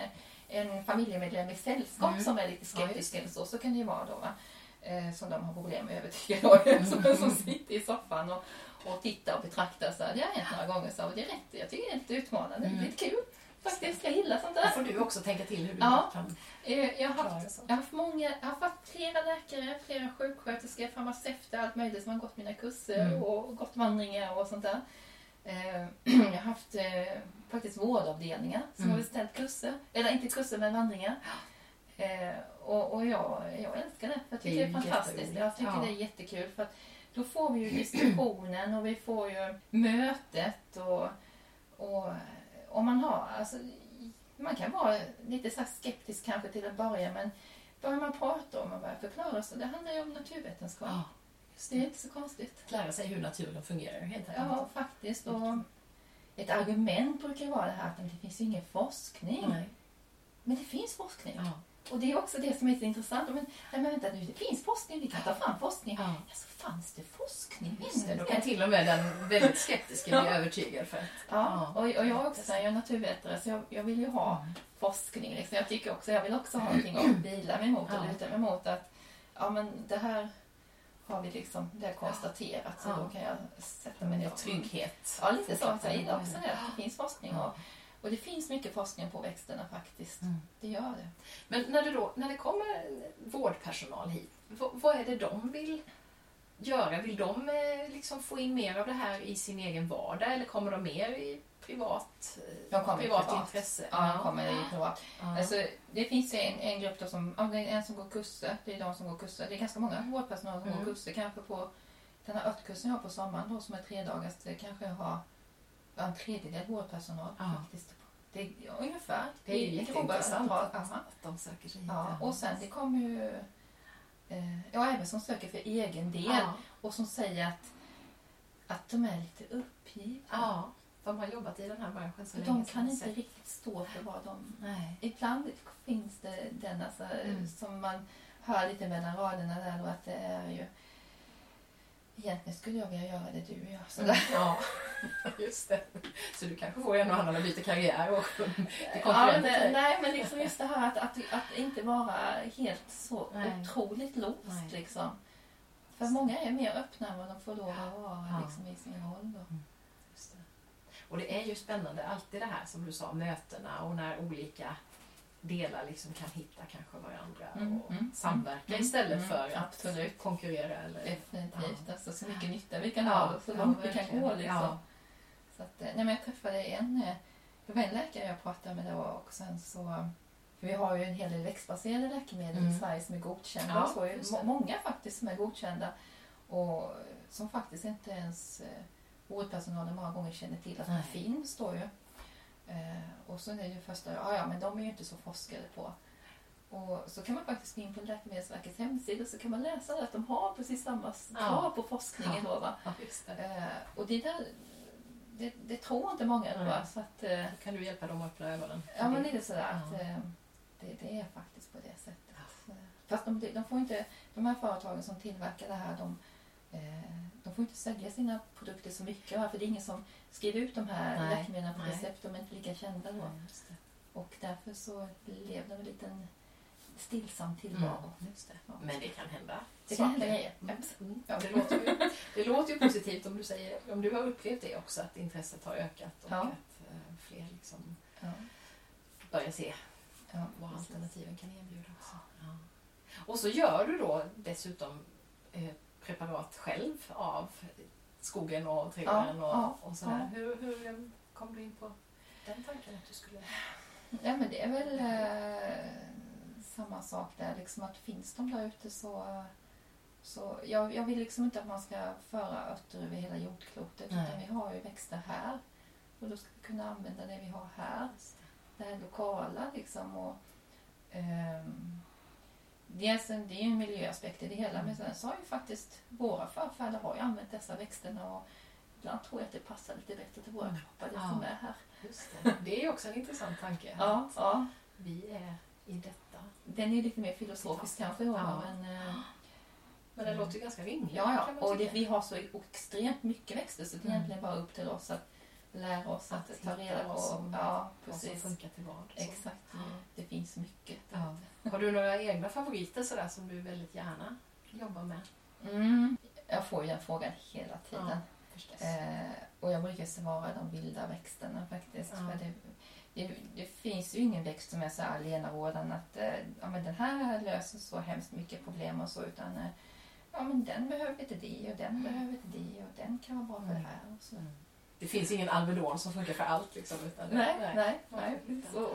en familjemedlem i sällskap Mm. som är lite Ja, skeptisk det. eller så. Så kan det ju vara då. Va? Eh, som de har problem med att övertyga då. Mm. som, som sitter i soffan och, och tittar och betraktar. Så det har hänt några gånger. Så, och det är rätt. Jag tycker det är lite utmanande. Mm. Det är lite kul. Faktiskt. Jag gillar sånt Då där. får du också tänka till hur du Ja. kan Eh, jag har haft jag har haft många, jag har haft flera läkare, flera sjuksköterskor, farmaceuter, allt möjligt som har gått mina kurser Mm. och gått vandringar och sånt där. Eh, jag har haft eh, faktiskt vårdavdelningar som Mm. har beställt kurser, eller inte kurser men vandringar. Eh, och och jag, jag älskar det. Jag tycker Det det är är, fantastiskt. Jag tycker Ja. det är jättekul för att då får vi ju diskussionen och vi får ju mötet och, och om man har, alltså, man kan vara lite så skeptisk kanske till att börja men börjar man prata om och börjar förklara så det handlar ju om naturvetenskap. Ja, just Det är det. inte så konstigt. Lära sig hur naturen fungerar helt enkelt. Ja, faktiskt. Och ett argument brukar vara det här att det finns ju ingen forskning. Nej. Men det finns forskning. Ja. Och det är också det som är så intressant. Men, men vänta nu, det finns forskning, vi kan ta fram forskning. Ja. Alltså fanns det forskning? Just det, då kan till och med den väldigt skeptiska bli övertygad för att... Ja, och, och jag också jag är naturvetare så jag, jag vill ju ha forskning. Liksom. Jag tycker också, jag vill också ha någonting att bila mig mot och Ja. luta mig mot. Att, ja men det här har vi liksom, det konstaterat så Ja. då kan jag sätta mig ner trygghet. Ja, lite så. Jag gillar också det. Det finns forskning. Ja. Och, och det finns mycket forskning på växterna faktiskt. Mm. Det gör det. Men när det, då, när det kommer vårdpersonal hit, vad, är det de vill göra? Vill de eh, liksom få in mer av det här i sin egen vardag eller kommer de mer i privat, eh, De kommer privat, privat. intresse? Ja, de kommer i privat. Ja. Alltså, det finns en, en grupp som, ja, det är en som går kurser. Det är de som går kurser. Det är ganska många vårdpersonal som Mm. går kurser. Kanske på den här örtkursen jag har på sommaren då som är tre dagars, det kanske jag har ja, en tredjedel vårdpersonal Ja. faktiskt. Det är ja, ungefär. det är ju jätteintressant att, att de söker sig hit. Ja, och sen det kommer ju eh, ja, även som söker för egen del ja. och som säger att, att de är lite uppgivna. ja, de har jobbat i den här branschen så de kan inte riktigt stå för vad de... Nej. Ibland finns det den alltså, Mm. som man hör lite mellan raderna där och att det är ju... Egentligen skulle jag vilja göra det du gör. Så där. Ja, just det. Så du kanske får en och annan att byta karriär och till Ja, men, nej, men liksom just det här att, att, att inte vara helt så Nej. otroligt låst. Nej. Liksom. För många är mer öppna än vad de får lov att vara Ja. liksom, i sin roll. Då. Det. Och det är ju spännande, alltid det här som du sa, mötena och när olika delar liksom kan hitta kanske varandra Mm, och mm, samverka mm, istället mm, för att absolut. konkurrera. Eller... Definitivt. Alltså, så mycket nytta vi kan Ja, ha och så ja, långt vi kan gå. Liksom. Ja. Så att, eh, nej, men jag träffade en, eh, det var en läkare jag pratade med då och sen så för vi har ju en hel del växtbaserade läkemedel Mm. i Sverige som är godkända. Ja, så är må- många faktiskt som är godkända och som faktiskt inte ens eh, vårdpersonalen många gånger känner till att de finns. Då ju. Eh, och så är det ju första, ja, ja men de är ju inte så forskade på. Och så kan man faktiskt gå in på Läkemedelsverkets hemsida så kan man läsa att de har precis samma Ja. krav på forskningen. Då, va? Ja, det. Eh, och det där, det, det tror inte många då. Nej. Så att, eh, Då kan du hjälpa dem att öppna ögonen. ja men lite sådär Ja. att eh, det, det är faktiskt på det sättet. Eh, Fast de, de får inte, de här företagen som tillverkar det här, de, eh, de får inte sälja sina produkter så mycket. va? För det är ingen som skriver ut de här Nej, läkemedlen på nej. recept. De är inte lika kända då. Det. Och därför så lever de en liten stillsam tillvaro. Mm, det. Ja. Men det kan hända. Det kan hända grejer. Mm. Mm. Ja, det, låter ju, det låter ju positivt om du säger, om du har upplevt det också, att intresset har ökat och Ja. att eh, fler liksom Ja. börjar se Ja, vad alternativen kan erbjuda också. Och så gör du då dessutom eh, preparat själv av skogen och trädgården Ja, och, ja, och sådär. ja. Hur, hur kom du in på den tanken att du skulle... Ja, men det är väl eh, samma sak där. Liksom att finns de där ute så... så jag, jag vill liksom inte att man ska föra örter över hela jordklotet. Nej. Utan vi har ju växter här. Och då ska vi kunna använda det vi har här. Det här lokala liksom. Och, ehm, dels en, det är ju en miljöaspekt i det hela. Men sen så har ju faktiskt våra förfäder har ju använt dessa växterna. Och ibland tror jag att det passar lite bättre till våra Mm. kroppar, det Ja. som är här. Just det. det är också en intressant tanke. Ja, ja. Vi är i detta? Den är lite mer filosofisk kanske Ja. men... eh, Men det låter ju ganska rimligt. Ja, ja. och det, vi har så extremt mycket växter så det är Mm. egentligen bara upp till oss att lära oss att, Att ta reda på. som- ja, Vad som precis. funkar till vad. Exakt. Det finns mycket. Ja. Har du några egna favoriter sådär som du väldigt gärna jobbar med? Mm. Jag får ju den frågan hela tiden. Eh, och jag brukar svara de vilda växterna faktiskt. Ja. För det, det, det finns ju ingen växt som är så allenarådande att eh, ja, men den här löser så hemskt mycket problem och så. Utan eh, ja, men den behöver inte det och den behöver inte det och den kan vara bra för det här. Och så. Det finns ingen Alvedon som funkar för allt liksom. Utan det- Nej, nej, nej. Så,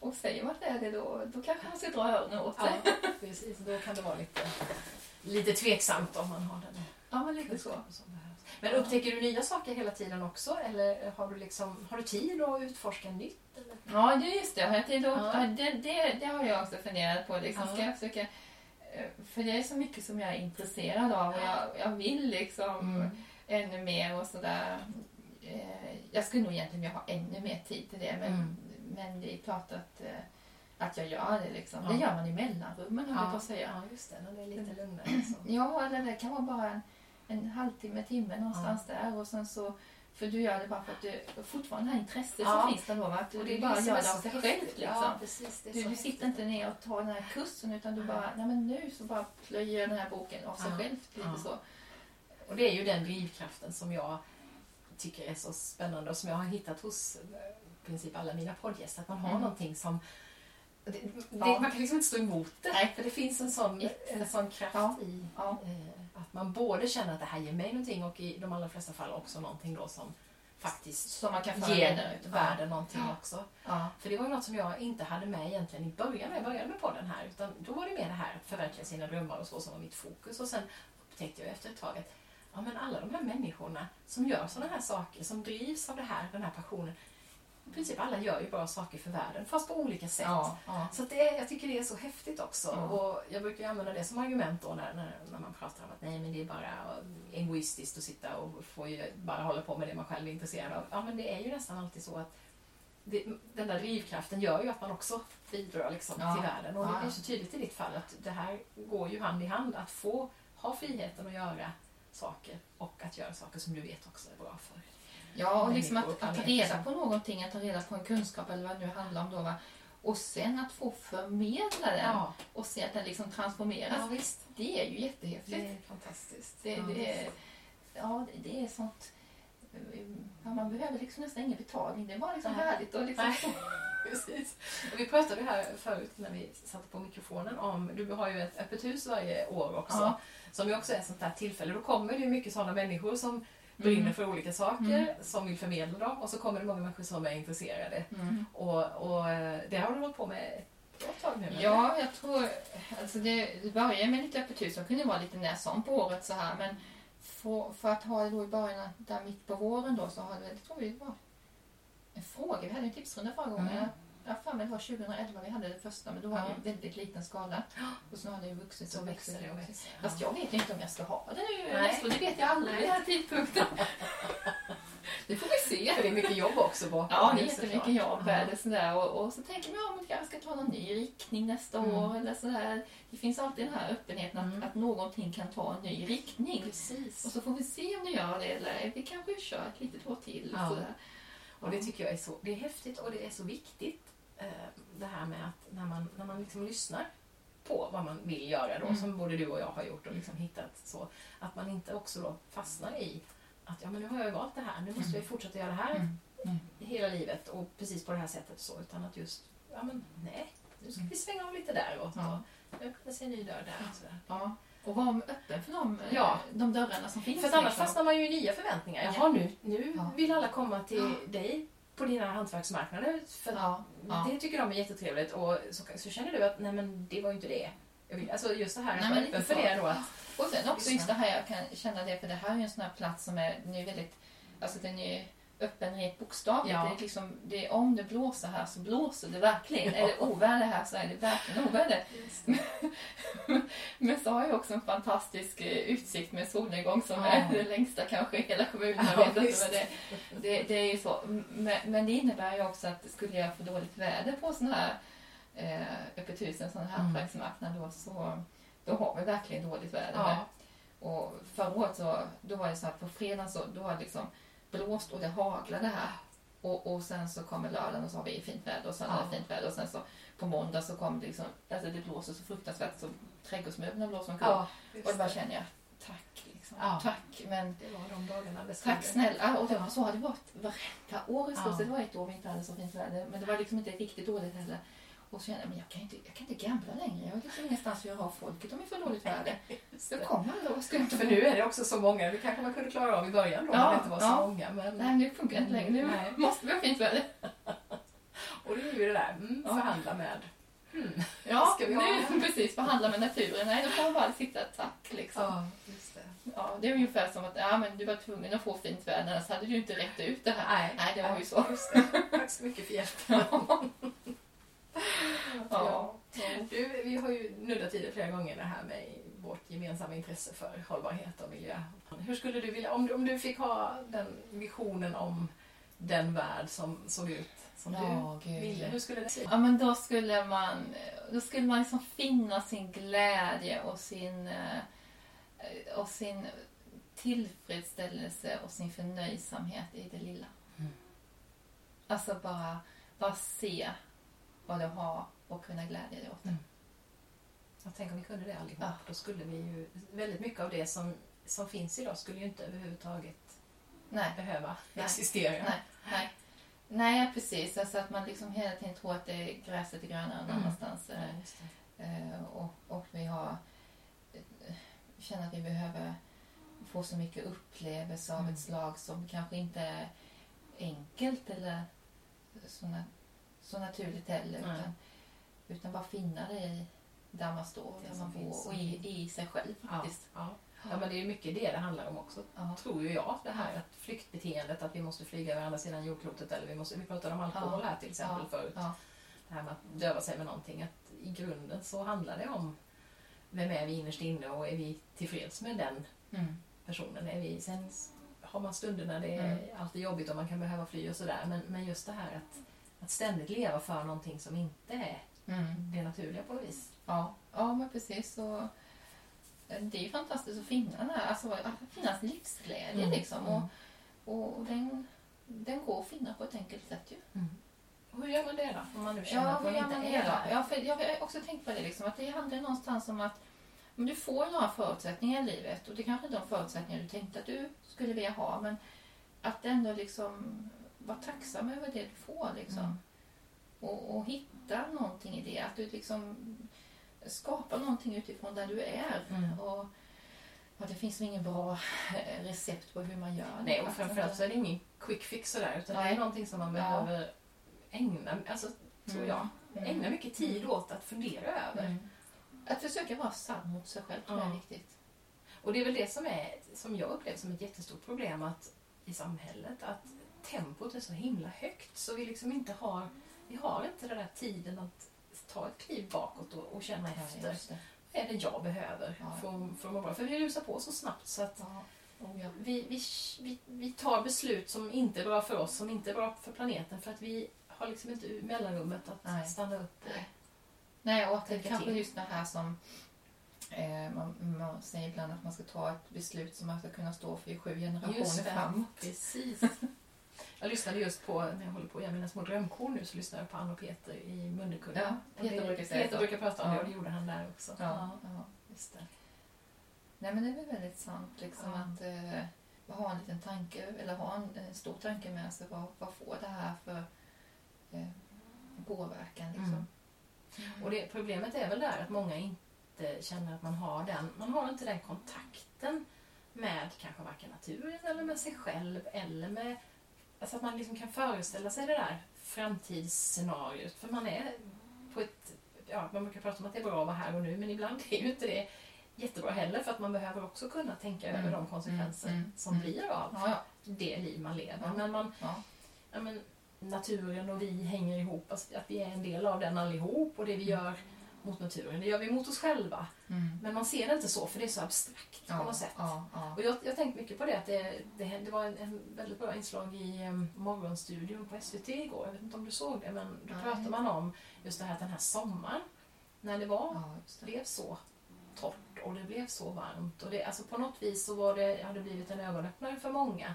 och säger man att det är det då, då kanske man ska dra öronen åt sig. Ja, precis. Då kan det vara lite, lite tveksamt om man har den Ja, men lite så. Men upptäcker du nya saker hela tiden också? Eller har du, liksom, har du tid att utforska nytt? Eller? Ja, just det. Har jag tid att, Ja. det, det, det har jag också funderat på. Liksom. Ska jag försöka, eh, för det är så mycket som jag är intresserad av och jag, jag vill liksom Mm. ännu mer och sådär. Eh, Jag skulle nog egentligen vilja ha ännu mer tid till det men, Mm. men det är klart att, eh, att jag gör det. Liksom. Ja. Det gör man i mellanrummen, höll jag på att säga. ja, just det. När det är lite lugnare. Liksom. Ja, eller det kan vara bara en, en halvtimme, timme någonstans där och sen så för du gör det bara för att du fortfarande har intresse Ja. som finns där då. Att Och du är bara gör det av sig själv. Liksom. Ja, precis. Du, du sitter inte ner och tar den här kursen utan du bara, nej men nu så bara plöjer jag den här boken av sig Ja. själv. Lite Ja. så. Och det är ju den drivkraften som jag tycker är så spännande och som jag har hittat hos eh, i princip alla mina poddgäster. Att man har Mm. någonting som... Det, det, Ja. Man kan liksom inte stå emot det. Nej. För det finns en sån, en sån kraft Ja. i Ja. eh, att man både känner att det här ger mig någonting och i de allra flesta fall också någonting då som faktiskt Som man kan ger ut. världen någonting också. För det var något som jag inte hade med egentligen i början när jag började med podden här. Utan då var det mer det här att förverkliga sina drömmar och så som var mitt fokus. Och sen upptäckte jag efter ett tag att ja, men alla de här människorna som gör sådana här saker, som drivs av det här, den här passionen. I princip alla gör ju bra saker för världen, fast på olika sätt. Ja. Ja. Så det, jag tycker det är så häftigt också. Ja. Och jag brukar ju använda det som argument då när, när, när man pratar om att nej men det är bara egoistiskt att sitta och få bara hålla på med det man själv är intresserad av. Ja men det är ju nästan alltid så att det, den där drivkraften gör ju att man också bidrar liksom Ja. till världen. Och det är så tydligt i ditt fall att det här går ju hand i hand. Att få ha friheten att göra saker och att göra saker som du vet också är bra för. Ja, och liksom att, att ta reda på någonting, att ta reda på en kunskap eller vad det nu handlar om då. Va? Och sen att få förmedla den Ja, och se att den liksom transformeras. ja visst. Det är ju jättehäftigt. Det är fantastiskt. Det, Ja. det, är, ja, det, är sånt... Ja, man behöver liksom nästan ingen betalning. Det är bara liksom härligt och liksom... Precis. Och vi pratade här förut när vi satte på mikrofonen om, du har ju ett öppet hus varje år också. Ja. Som ju också är ett sånt där tillfälle. Då kommer det mycket sådana människor som brinner Mm. för olika saker, som vill förmedla dem. Och så kommer det många människor som är intresserade. Mm. Och, och eh, det har du hållit på med ett bra tag nu? eller? Ja, jag tror... Alltså det, började med lite öppet hus. Det kunde vara lite när som på året så här. Men för, för att ha det då i början, där mitt på våren då, så har det, det tror vi var en fråga. Vi hade en tipsrunda förra gången. Mm. Jag har för mig det var 2011 vi hade det första, men då var det i väldigt liten skala. Och så har det ju vuxit Så och växer det och växer. Fast jag vet inte om jag ska ha det nu Nej. nästa. Det vet jag aldrig vid den här tidpunkten. det får vi se. För det är mycket jobb också bakom. Ja, det är jättemycket jobb. Det sådär. Och, och så tänker man om kanske ska ta någon ny riktning nästa Mm. år. Eller sådär. Det finns alltid den här öppenheten att, Mm. att någonting kan ta en ny riktning. Precis. Och så får vi se om det gör det eller vi kanske kör ett litet år till. Ja. Sådär. Och det tycker jag är så, det är häftigt och det är så viktigt. eh, Det här med att när man, när man liksom lyssnar på vad man vill göra då, Mm. som både du och jag har gjort och liksom hittat så, att man inte också då fastnar i att ja, men nu har jag valt det här, nu måste jag ju fortsätta göra det här Mm. Mm. hela livet och precis på det här sättet så, utan att just, ja men nej, nu ska vi svänga av lite där och Ja. jag öppnar sig en ny dörr där och sådär. Ja. Och vara öppen för de, eh, Ja. de dörrarna som finns. För att annars liksom. fastnar man ju i nya förväntningar. Ja. Jaha, nu, nu Ja. vill alla komma till dig på dina hantverksmarknader. För Ja. Ja. Det tycker de är jättetrevligt och så, så känner du att nej men det var ju inte det. Jag vill, alltså just det här Nej, att vara öppen för det då att Och sen också just det här, jag kan känna det, för det här är ju en sån här plats som är, den är väldigt, alltså den är öppen rent bokstavligt. Ja. Det är liksom, det är, om det blåser här så blåser det verkligen. Ja. Är det oväder här så är det verkligen oväder. Men så har jag också en fantastisk eh, utsikt med solnedgång som Ja. är det längsta kanske i hela kommunen. Ja, Jag vet inte, visst. men det, det, det är ju så. Men, men det innebär ju också att skulle jag få dåligt väder på sån här eh, öppet hus, en sån här Mm. hantverksmarknad då, så då har vi verkligen dåligt väder. Ja. Och förra året så då var det så att på fredagen så då var det liksom blåst och det haglade här. Och, och sen så kommer lördagen och så har vi fint väder och är Ja. fint väder och sen så på måndag så kommer det liksom, alltså det blåser så fruktansvärt så trädgårdsmöblerna blåser omkull. Ja, och då bara känner jag, tack liksom. Ja. Tack men Det var de dagarna Tack snälla. Och det var, så har det varit varenda år i stort sett. Det var ett år vi inte hade så fint väder. Men det var liksom inte riktigt dåligt heller. Och så kände jag, men jag kan inte, jag kan inte gambla längre. Jag har liksom ingenstans att av folket om vi får dåligt Så det. kommer då. Ska jag inte För nu är det också så många, det kanske man kunde klara av i början då, Ja, när det inte var så ja. många. Men, Nej, nu funkar det inte längre. Nu Nej. måste vi ha fint väder. och det är ju det där, mm, Ja. förhandla med. Mm. Ja, Ska vi ha- nu precis. Förhandla med naturen. Nej, då får man bara sitta tack liksom. Ja, just det. Ja, det är ungefär som att ja, men du var tvungen att få fint väder, annars hade du inte rätt ut det här. Nej, Nej, det var ju så. Just det. Tack så mycket för hjälpen. Ja. Du, vi har ju nuddat i det flera gånger det här med vårt gemensamma intresse för hållbarhet och miljö. Hur skulle du vilja, om du, om du fick ha den visionen om den värld som såg ut som Ja, du gud. ville, hur skulle det se ut? Ja, men då skulle man, då skulle man liksom finna sin glädje och sin, eh, och sin tillfredsställelse och sin förnöjsamhet i det lilla. Mm. Alltså bara, bara se vad du har och kunna glädja dig åt det. Mm. Jag tänker om vi kunde det allihop, Ja. då skulle vi ju, väldigt mycket av det som, som finns idag skulle ju inte överhuvudtaget Nej, behöva Nej. existera. nej, nej. Nej, precis. Alltså att man liksom hela tiden tror att det är gräset är grönare någon Mm. annanstans. eh, just det. Eh, och, och vi har eh, känner att vi behöver få så mycket upplevelser av Mm. ett slag som kanske inte är enkelt eller så, na, så naturligt heller. Utan, utan bara finna det i där man står, Det där man bor och i, i sig själv Ja, faktiskt. ja. ja, men det är mycket det det handlar om också. Ja. tror ju jag, det här att flyktbeteendet, att vi måste flyga över andra sidan jordklotet eller vi måste, vi pratade om alkohol Ja. här till exempel förut. Ja. Det här med att döva sig med någonting, att i grunden så handlar det om vem är vi innerst inne och är vi tillfreds med den Mm. personen? Är vi, sen har man stunder när det är Mm. alltid jobbigt och man kan behöva fly och sådär, men, men just det här att, att ständigt leva för någonting som inte är Mm. det naturliga på något vis. Ja, ja men precis. Så, eh, det är ju fantastiskt att finna den här, alltså, att finnas livsglädje Mm. liksom. Mm. Och, och, och den, den går att finna på ett enkelt sätt ju. Och hur gör man det då? Om man nu känner Ja, att man inte man är det? Ja, för jag har också tänkt på det, liksom, att det handlar någonstans om att men du får några förutsättningar i livet och det är kanske inte de förutsättningar du tänkte att du skulle vilja ha men att ändå liksom vara tacksam över det du får liksom. Mm. Och, och hitta någonting i det. Att du liksom skapar någonting utifrån där du är. Mm. Och, och det finns ingen bra recept på hur man gör det. Nej, och framförallt så är det ingen quick fix sådär, utan det Nej. är någonting som man Ja. behöver ägna, alltså tror Mm. jag, Mm. ägna mycket tid åt att fundera över. Mm. Att försöka vara sann mot sig själv tror jag är Ja. viktigt. Och det är väl det som, är, som jag upplever som ett jättestort problem att, i samhället, att tempot är så himla högt så vi liksom inte har, vi har inte den där tiden att ta ett kliv bakåt och, och känna efter. just det. Vad är det jag behöver Ja. för, för att må bra? För vi rusar på så snabbt så att Ja. Oh, ja. vi, vi, vi, vi tar beslut som inte är bra för oss, som inte är bra för planeten för att vi har liksom inte mellanrummet att Nej. stanna upp och Nej. Och att det kanske till. just det här som eh, man, man säger ibland att man ska ta ett beslut som man ska kunna stå för i sju generationer Just det. fram. Precis. Jag lyssnade just på, när jag håller på att göra mina små drömkor nu, så lyssnar jag på Ann och Peter i Munderkulla. Ja, Peter det- brukar Peter brukar prata om det och det gjorde han där också. Ja, ja. just det. Nej, men det är väl väldigt sant liksom Ja. att eh, ha en liten tanke, eller ha en, en stor tanke med sig. Vad, vad får det här för eh, påverkan liksom? Mm. Och det, problemet är väl där att många inte känner att man har den, man har inte den kontakten med kanske varken naturen eller med sig själv eller med, alltså att man liksom kan föreställa sig det där framtidsscenariot. För man är på ett, ja man brukar prata om att det är bra att vara här och nu men ibland är ju inte det jättebra heller för att man behöver också kunna tänka Mm. över de konsekvenser Mm. Mm. som Mm. blir av Ja, ja. det liv man lever. Men man, ja. ja, men, naturen och vi hänger ihop, alltså att vi är en del av den allihop och det vi gör mot naturen. Det gör vi mot oss själva. Mm. Men man ser det inte så för det är så abstrakt på något sätt. Ja, ja. Och jag, jag tänkte mycket på det, att det, det, det var en, en väldigt bra inslag i um, Morgonstudion på SVT igår. Jag vet inte om du såg det, men då Nej. pratade man om just det här att den här sommaren, när det var, ja det. blev så torrt och det blev så varmt. Och det, alltså på något vis så var det, har det blivit en ögonöppnare för många.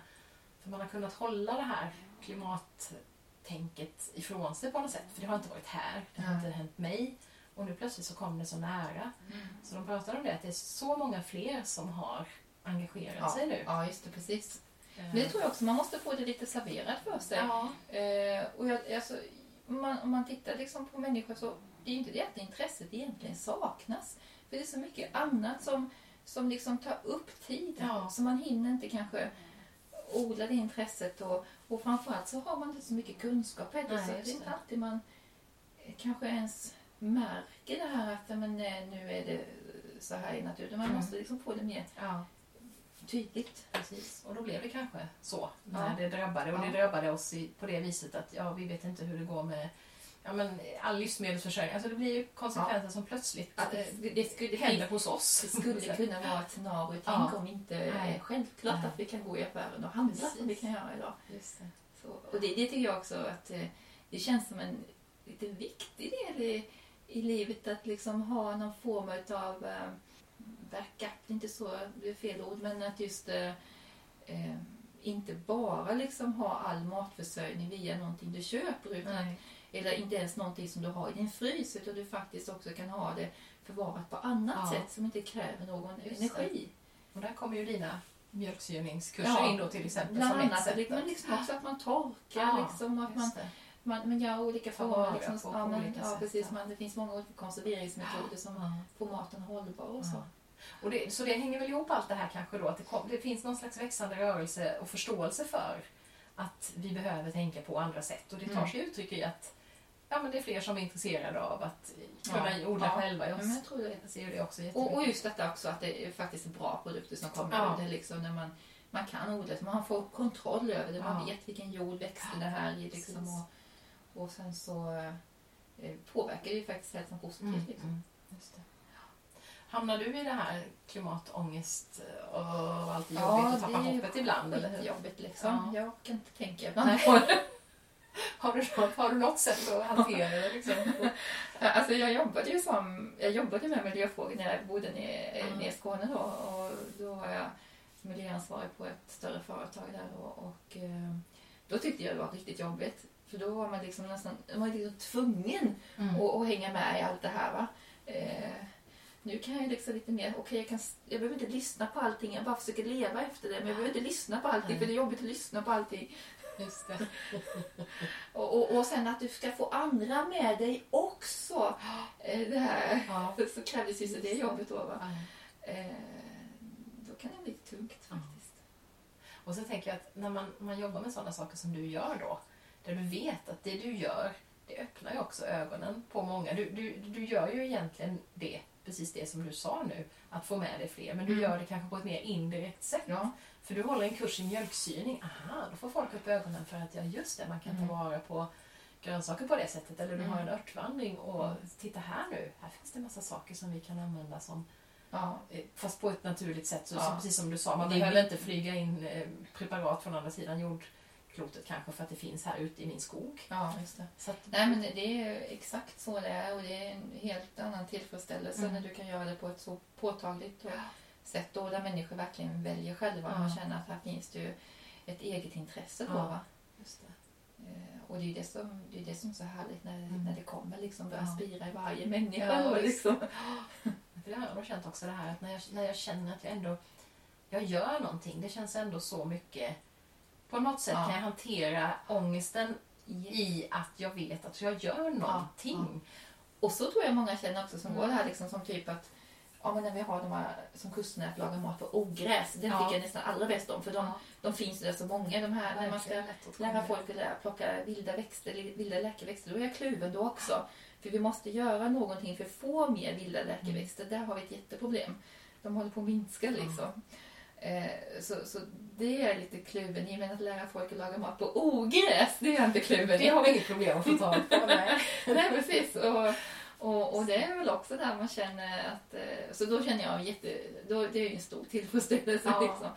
För man har kunnat hålla det här klimattänket ifrån sig på något sätt. För det har inte varit här, det har Nej. inte hänt mig. Och nu plötsligt så kom det så nära. Mm. Så de pratar om det, att det är så många fler som har engagerat Ja, sig nu. ja, just det, precis. Eh, Men det tror jag också, man måste få det lite serverat för sig. Ja, Eh, och jag, alltså, om, man, om man tittar liksom på människor så är ju inte det att intresset egentligen saknas. För det är så mycket annat som, som liksom tar upp tid. Ja. Så man hinner inte kanske odla det intresset. Och, och framförallt så har man inte så mycket kunskap heller. Så det är inte det. alltid man eh, kanske ens märker det här att ja, men, eh, nu är det så här i naturen. Man Mm. måste liksom få det mer ja, tydligt. precis. Och då blev det kanske så Ja. när det drabbade. Och Ja. det drabbade oss i, på det viset att ja, vi vet inte hur det går med ja, men, all livsmedelsförsörjning. Alltså det blir ju konsekvenser som plötsligt Att eh, det, det, skulle, händer hos oss. Det skulle kunna vara ett scenario. Tänk Ja. om inte Nej. självklart Nej. att vi kan gå i affären och handla Precis. som vi kan göra idag. Det. Så, och det, det tycker jag också att eh, det känns som en lite viktig del i, i livet att liksom ha någon form av eh, backup. Det inte så, det är fel ord, men att just eh, eh, inte bara liksom ha all matförsörjning via någonting du köper utan Nej. eller inte ens någonting som du har i din frys utan du faktiskt också kan ha det förvarat på annat Ja. sätt som inte kräver någon Just energi. Och där kommer ju dina mjölksyreningskurser Ja, in då till exempel Bland som ett annat, sätt. men att- liksom också att man torkar, Ja, liksom, att man, det. Man, man gör olika former. Liksom, på- ja, men, olika ja, sätt, precis, man, det finns många olika konserveringsmetoder som får maten hållbar och så. Och det, så det hänger väl ihop allt det här kanske då, att det, kom, det finns någon slags växande rörelse och förståelse för att vi behöver tänka på andra sätt. Och det tar Mm. sig uttryck i att ja, men det är fler som är intresserade av att kunna Ja. odla Ja. själva. Jag jag tror det. ser det också Och, och just detta också att det är faktiskt bra produkter som kommer Ja. det liksom när man, man kan odla, man får kontroll över det, man Ja. vet vilken jord växter Ja, det här i liksom, och, och sen så eh, påverkar det ju faktiskt hälsan positivt. Mm, Liksom. mm. Hamnar du i det här klimatångest och allt jobbigt och tappar hoppet ibland? Eller hur? Skitjobbigt liksom. Ja. Jag kan inte tänka ibland. Har du, har du något sätt att hantera det? Liksom? Alltså jag jobbade ju som, jag jobbade med miljöfrågor när jag bodde nere, Mm. nere i Skåne då och då var jag miljöansvarig på ett större företag där och, och eh, då tyckte jag det var riktigt jobbigt. För då var man liksom nästan man liksom tvungen Mm. att, att hänga med i allt det här. Va? Eh, nu kan jag liksom lite mer, okej jag, kan, jag behöver inte lyssna på allting, jag bara försöker leva efter det. Men jag behöver inte lyssna på allting Nej. för det är jobbigt att lyssna på allting. Just det. Och, och, och sen att du ska få andra med dig också. Eh, det här. Ja. Så krävdes ju så det jobbet då. Va? Ja. Eh, då kan det bli tungt Ja. faktiskt. Och så tänker jag att när man, man jobbar med sådana saker som du gör då, där du vet att det du gör, det öppnar ju också ögonen på många. Du, du, du gör ju egentligen det, precis det som du sa nu, att få med dig fler, men du Mm. gör det kanske på ett mer indirekt sätt. Ja. För du håller en kurs i mjölksyring, aha, då får folk upp ögonen för att ja just det, man kan Mm. ta vara på grönsaker på det sättet. Eller du Mm. har en örtvandring och titta här nu, här finns det en massa saker som vi kan använda som Ja. Eh, Fast på ett naturligt sätt, så, Ja. så precis som du sa. Man behöver inte flyga in eh, preparat från andra sidan jordklotet kanske för att det finns här ute i min skog. ja, just det. Att, Nej men det är exakt så det är och det är en helt annan tillfredsställelse Mm. när du kan göra det på ett så påtagligt och sätt då där människor verkligen väljer själva. Ja. Man känner att här finns det ju ett eget intresse då. Ja. Va? just det. Eh, Och det är ju det som, det är det som är så härligt när, Mm. när det kommer liksom börja Ja. spira i varje människa. Ja, och liksom. För det har jag nog känt också det här att när jag, när jag känner att jag ändå jag gör någonting, det känns ändå så mycket på något sätt Ja. kan jag hantera ångesten i att jag vet att jag gör någonting. Och så tror jag många känner också som Mm. går det här liksom som typ att Ja men när vi har de här som kustnät lagar mat på ogräs. Den Ja. tycker jag nästan allra bäst om för de, de finns det så många. De här när man ska lära folk att plocka vilda växter, vilda läkeväxter, då är jag kluven då också. För vi måste göra någonting för att få mer vilda läkeväxter. Där har vi ett jätteproblem. De håller på att minska liksom. Eh, så, så det är jag lite kluven i. Men att lära folk att laga mat på ogräs, det är jag inte kluven Det i. har vi inget problem att få tag på. Nej. Nej, precis. Och, Och, och det är väl också där man känner att... eh, Så då känner jag jätte... Då, det är ju en stor tillfredsställelse Ja. liksom.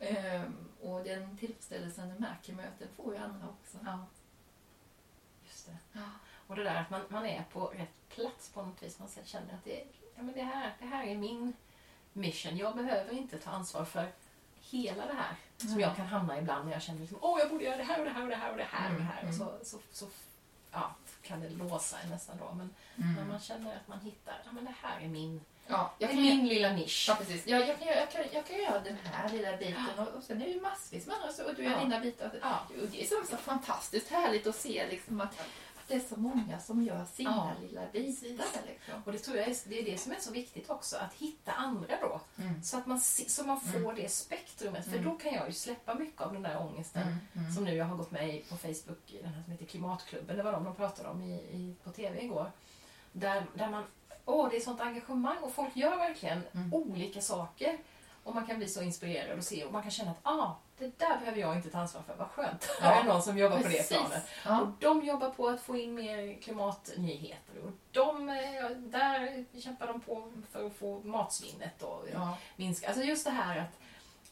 Ehm, Och den tillfredsställelsen du märker möten får ju andra också. Ja. Just det. Ja. Och det där att man, man är på rätt plats på något vis. Man känner att det, ja, men det, här, det här är min mission. Jag behöver inte ta ansvar för hela det här. Som Nej. jag kan hamna ibland när jag känner liksom, åh jag borde göra det här och det här och det här och det här. Och det här. Mm, Och så, så, så ja, kan det låsa en nästan då. Men Mm. när man känner att man hittar, ja men det här är min, Ja, jag kan, min lilla nisch. ja, precis. Jag, jag, kan, jag, kan, jag kan göra den här lilla biten och, och sen är det ju massvis med andra och du gör Ja. dina bitar. Ja. Och det är så, så fantastiskt härligt att se liksom att det är så många som gör sina Ja, lilla bitar. Liksom. Och det tror jag är, det är det som är så viktigt också, att hitta andra då. Mm. Så att man, så man får det spektrumet. För Mm. då kan jag ju släppa mycket av den där ångesten Mm. Mm. som nu jag har gått med i på Facebook, den här som heter Klimatklubben, det var de de pratade om i, i, på TV igår. Där, där man, åh det är sånt engagemang och folk gör verkligen Mm. olika saker. Och man kan bli så inspirerad och se och man kan känna att ah, det där behöver jag inte ta ansvar för, vad skönt. Ja, Här är någon som jobbar på det Precis. planet. Och Ja. de jobbar på att få in mer klimatnyheter. Och de, eh, där kämpar de på för att få matsvinnet och Ja. minska. Alltså just det här att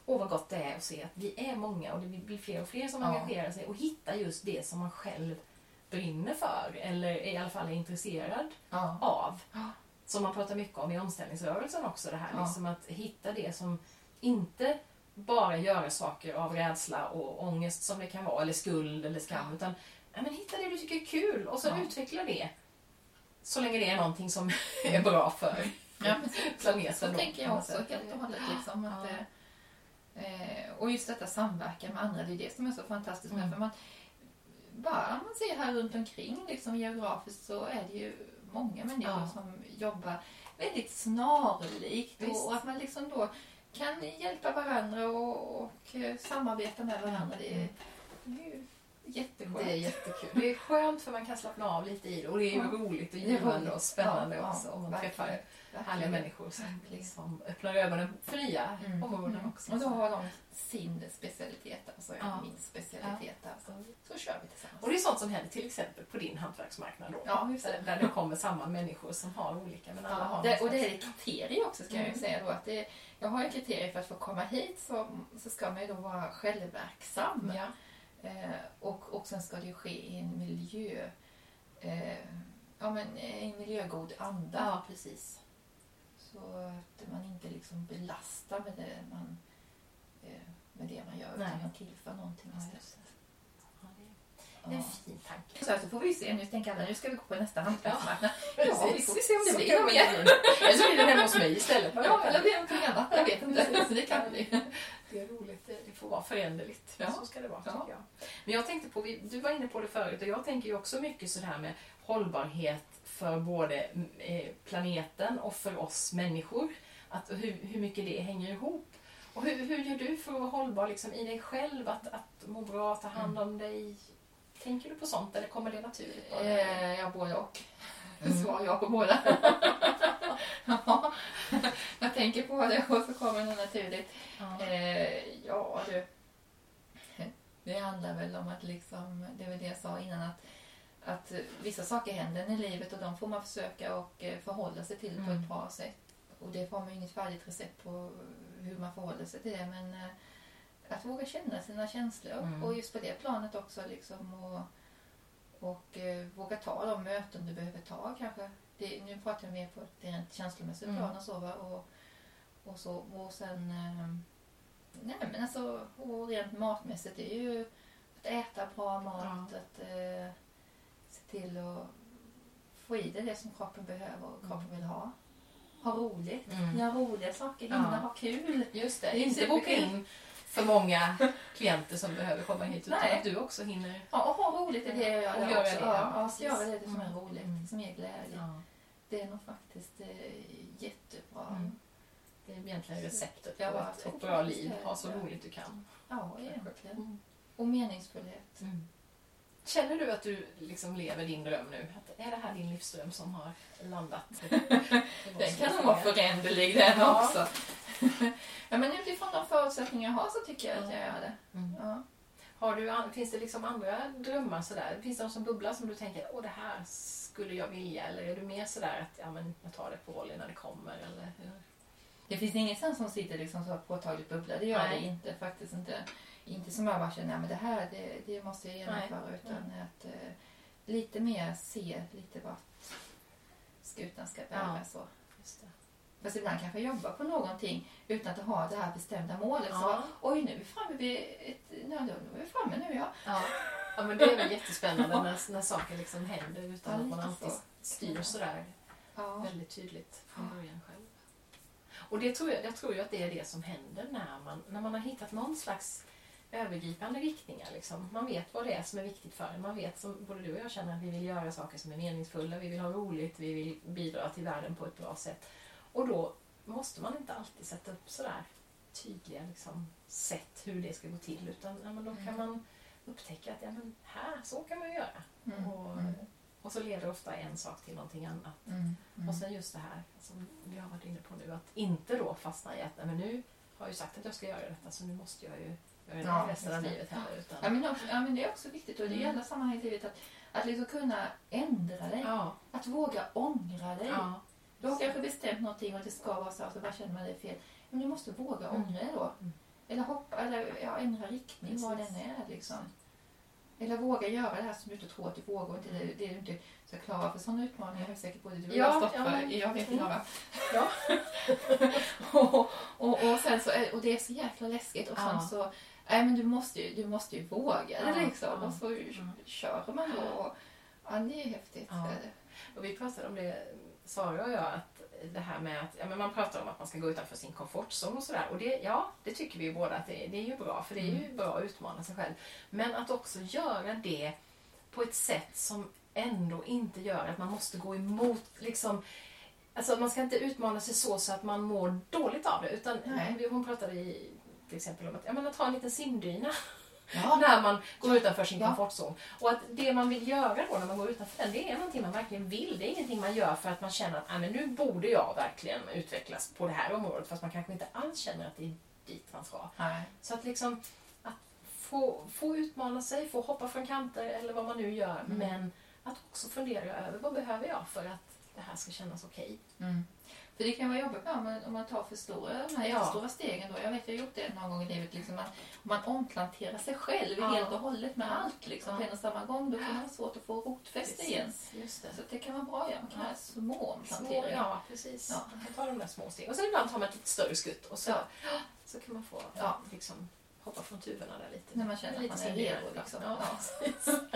åh vad gott det är att se att vi är många och det blir fler och fler som Ja. engagerar sig och hitta just det som man själv brinner för eller i alla fall är intresserad av. Ja. Som man pratar mycket om i omställningsrörelsen också det här Ja. liksom att hitta det som inte bara göra saker av rädsla och ångest som det kan vara eller skuld eller skam utan ja, men hitta det du tycker är kul och så Ja. utveckla det. Så länge det är någonting som är bra för Ja, planeten. Så då, tänker jag också sätt. helt och hållet. Liksom, att, Ja. eh, eh, och just detta samverkan med andra, det är det som är så fantastiskt med Mm. för man, Bara man ser här runt omkring liksom, geografiskt så är det ju många människor Ja. som jobbar väldigt snarlikt och, och att man liksom då kan hjälpa varandra och, och eh, samarbeta med varandra. Det är, det är jätteskönt. Det är jättekul. Det är skönt för man kan slappna av lite i det och det är Ja. roligt och givande och spännande Ja, också. om man verkligen. träffar härliga människor som liksom öppnar ögonen för nya Mm. områden Mm. också. Och då har de sin specialitet, alltså jag Ja. min specialitet. Alltså. Så kör vi tillsammans. Och det är sånt som händer till exempel på din hantverksmarknad då. Ja, just det. Där, det kommer samman människor som har olika men alla har Ja, det, någon och det är ett kriterium också ska jag ju Mm. säga då. Att det, jag har ju kriterier för att få komma hit så, så ska man ju då vara självverksam. Ja. Eh, och, och sen ska det ju ske i en miljö eh, ja, men, i en miljögod anda. ja, precis. Så att man inte liksom belastar med det man, eh, med det man gör Nej. utan man tillför någonting Ja, istället. Ja, det är en Ja. fin tanke. Så, så får vi se. Nu tänker alla nu ska vi gå på nästa hantverksmarknad. Precis. Ja, vi får se om det blir något mer. Eller så blir det hemma hos mig istället. Ja, eller blir det någonting annat. Jag vet inte. Det kan bli. Det är roligt. Det får vara föränderligt. Ja. Så ska det vara, Ja. tycker jag. Men jag tänkte på, du var inne på det förut och jag tänker ju också mycket sådär med hållbarhet för både eh, planeten och för oss människor. Att hur, hur mycket det hänger ihop. Och hur, hur gör du för att vara hållbar liksom, i dig själv? Att, att må bra, ta hand om dig? Tänker du på sånt eller kommer det naturligt? bara? Eh, ja, både och. Mm. Svar ja på båda. ja, jag tänker på det och så kommer det naturligt. Ja. Eh, ja, du. Det handlar väl om att liksom, det väl det jag sa innan att, att vissa saker händer i livet och de får man försöka och eh, förhålla sig till på Mm. ett bra sätt. Och det får man ju inget färdigt recept på hur man förhåller sig till det men eh, att våga känna sina känslor Mm. och just på det planet också liksom och, och eh, våga ta de möten du behöver ta kanske. Det, nu pratar jag mer på ett rent känslomässigt Mm. plan och så va? Och, och så och sen eh, Nej men alltså, och rent matmässigt det är ju att äta bra mat, att eh, se till att få i dig det som kroppen behöver och kroppen vill ha. Ha roligt, Mm. göra roliga saker, Ja. hinna ha kul. Just det, Det är inte boka in för många klienter som behöver komma hit utan Nej. att du också hinner Ja, och ha roligt i det jag Och gör göra också. det, ja, ja, ja, göra det som är Mm. roligt, Mm. som ger glädje. Ja, Det är nog faktiskt eh, jättebra. Mm. det är egentligen receptet Ja, på jag ett, ett bra liv. Ha så Ja. roligt du kan. Ja, egentligen. Mm. Och meningsfullhet. Känner du att du liksom lever din dröm nu? Att är det här din livsdröm som har landat? Den kan nog vara föränderlig den Ja. också. ja, men utifrån de förutsättningar jag har så tycker jag att jag gör det. Mm. Ja. Har du, finns det liksom andra drömmar sådär? Finns det någon som bubblar som du tänker åh det här skulle jag vilja? Eller är du mer sådär att ja, men jag tar det på volley när det kommer? Eller hur? Det finns ingen sån som sitter liksom så påtagligt bubbla. Det gör Nej. det inte. Faktiskt inte. Inte som jag bara känner, nej, men det här det, det måste jag genomföra. Utan att eh, lite mer se lite vart skutan ska bära. Ja. Så. Just det. Fast ibland kanske jag jobbar på någonting utan att ha det här bestämda målet. Så Ja. bara, oj nu är vi framme vid ett... Ja, då är vi framme nu ja. Ja. ja, men det är väl jättespännande när, när saker liksom händer utan Ja, att man alltid så. styr sådär ja. väldigt tydligt från början själv. Och det tror jag, jag tror ju att det är det som händer när man, när man har hittat någon slags övergripande riktningar. Liksom. Man vet vad det är som är viktigt för en. Man vet, som både du och jag känner, att vi vill göra saker som är meningsfulla, vi vill ha roligt, vi vill bidra till världen på ett bra sätt. Och då måste man inte alltid sätta upp sådär tydliga liksom, sätt hur det ska gå till. Utan ja, men då kan man upptäcka att ja, men här, så kan man göra. Mm. Och, Mm. och så leder ofta en sak till någonting annat. Mm. Mm. Och sen just det här som vi har varit inne på nu, att inte då fastna i att nej, men nu har jag ju sagt att jag ska göra detta så nu måste jag ju Ja, resten av livet heller. Utan, Ja, men, också, ja, men det är också viktigt och det är i Mm. alla sammanhang i livet att, att liksom kunna ändra dig. ja, Att våga ångra dig. ja, Du har kanske bestämt någonting och det ska vara så, så bara känner man det är fel. Men du måste våga Mm. ångra dig då. Mm. Eller hoppa, eller ja, ändra riktning vad Precis. den är liksom. Eller våga göra det här som du inte tror att du vågar och inte det, det du inte ska klara. För sådana utmaningar är jag säker på att du och Ja, jag stått för. men- Jag vet mm. några. Ja. och, och, och, sen så är, och det är så jäkla läskigt. Och sen Ja. så, nej men du måste ju, du måste ju våga det liksom. Och så Mm. kör man då. Och, ja, det är häftigt. Och vi pratade om det, Sara och jag, att det här med att ja, men man pratar om att man ska gå utanför sin komfortzon och sådär. Och det, ja, det tycker vi ju båda att det, det är ju bra, för det är ju Mm. bra att utmana sig själv. Men att också göra det på ett sätt som ändå inte gör att man måste gå emot liksom Alltså man ska inte utmana sig så, så att man mår dåligt av det. Utan Nej. hon pratade i, till exempel om att, ja, men att ha en liten simdyna Ja. när man går utanför sin Ja. komfortzon. Och att det man vill göra då när man går utanför den, det är någonting man verkligen vill. Det är ingenting man gör för att man känner att men nu borde jag verkligen utvecklas på det här området. Fast man kanske inte alls känner att det är dit man ska. Nej. Så att liksom att få, få utmana sig, få hoppa från kanter eller vad man nu gör. Mm. Men att också fundera över vad behöver jag för att det här ska kännas okej. Mm. För det kan vara jobbigt med om man, om man tar för stora, de här Ja. jättestora stegen. Då. Jag vet, jag har gjort det någon gång i livet. Liksom, man, om man omplanterar sig själv Ja. helt och hållet med Ja. allt liksom, Ja. på en och samma gång. Då kan det vara svårt att få rotfäste igen. Just det. Så det kan vara bra att göra. Man kan Ja. ha små omplanteringar. ja, precis. Ja. Man kan ta de där små stegen. Och sen ibland tar man ett lite större skutt och så, Ja. så kan man få Ja. liksom, hoppa från tuvorna där lite. När man känner att man är redo. Liksom. Ja,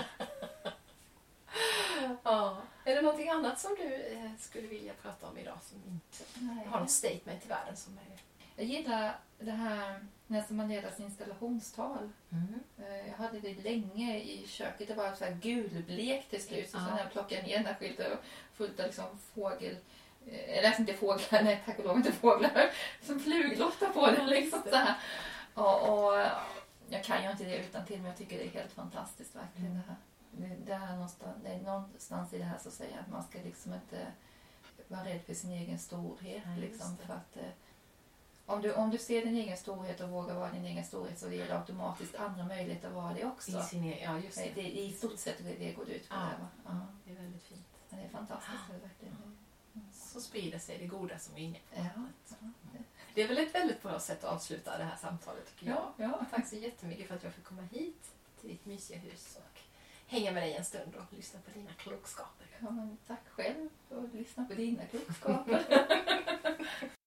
Ja. Är det någonting annat som du eh, skulle vilja prata om idag som inte Nej. har något statement till världen som är... Jag gillar det här Nelson Mandelas installationstal. Mm. Eh, Jag hade det länge i köket. Det var så här gulblekt till slut. Så Ja. jag plockade ner den där skylten och fullt av liksom fågel... eh, Eller inte fåglar, nej tack och lov inte fåglar. Som fluglottar på den liksom så här. Och, och jag kan ju inte det utan till men jag tycker det är helt fantastiskt verkligen Mm. det här. Här någonstans, det är någonstans i det här som säger att man ska liksom inte vara rädd för sin egen storhet. Just liksom, för att, eh, om, du, om du ser din egen storhet och vågar vara din egen storhet så ger det automatiskt andra möjligheter att vara det också. I sin egen... Ja, just Det, det. I stort sett det, det går det ut på. Ja. Det? Ja. Det är väldigt fint. Men Det är fantastiskt. Är verkligen. Så sprider sig det goda som vi på. Ja. Det är väl ett väldigt bra sätt att avsluta det här samtalet tycker jag. Ja, ja. Tack så jättemycket för att jag fick komma hit till ditt mysiga hus hänga med dig en stund och lyssna på dina klokskaper. ja men tack själv för att lyssna på dina klokskaper.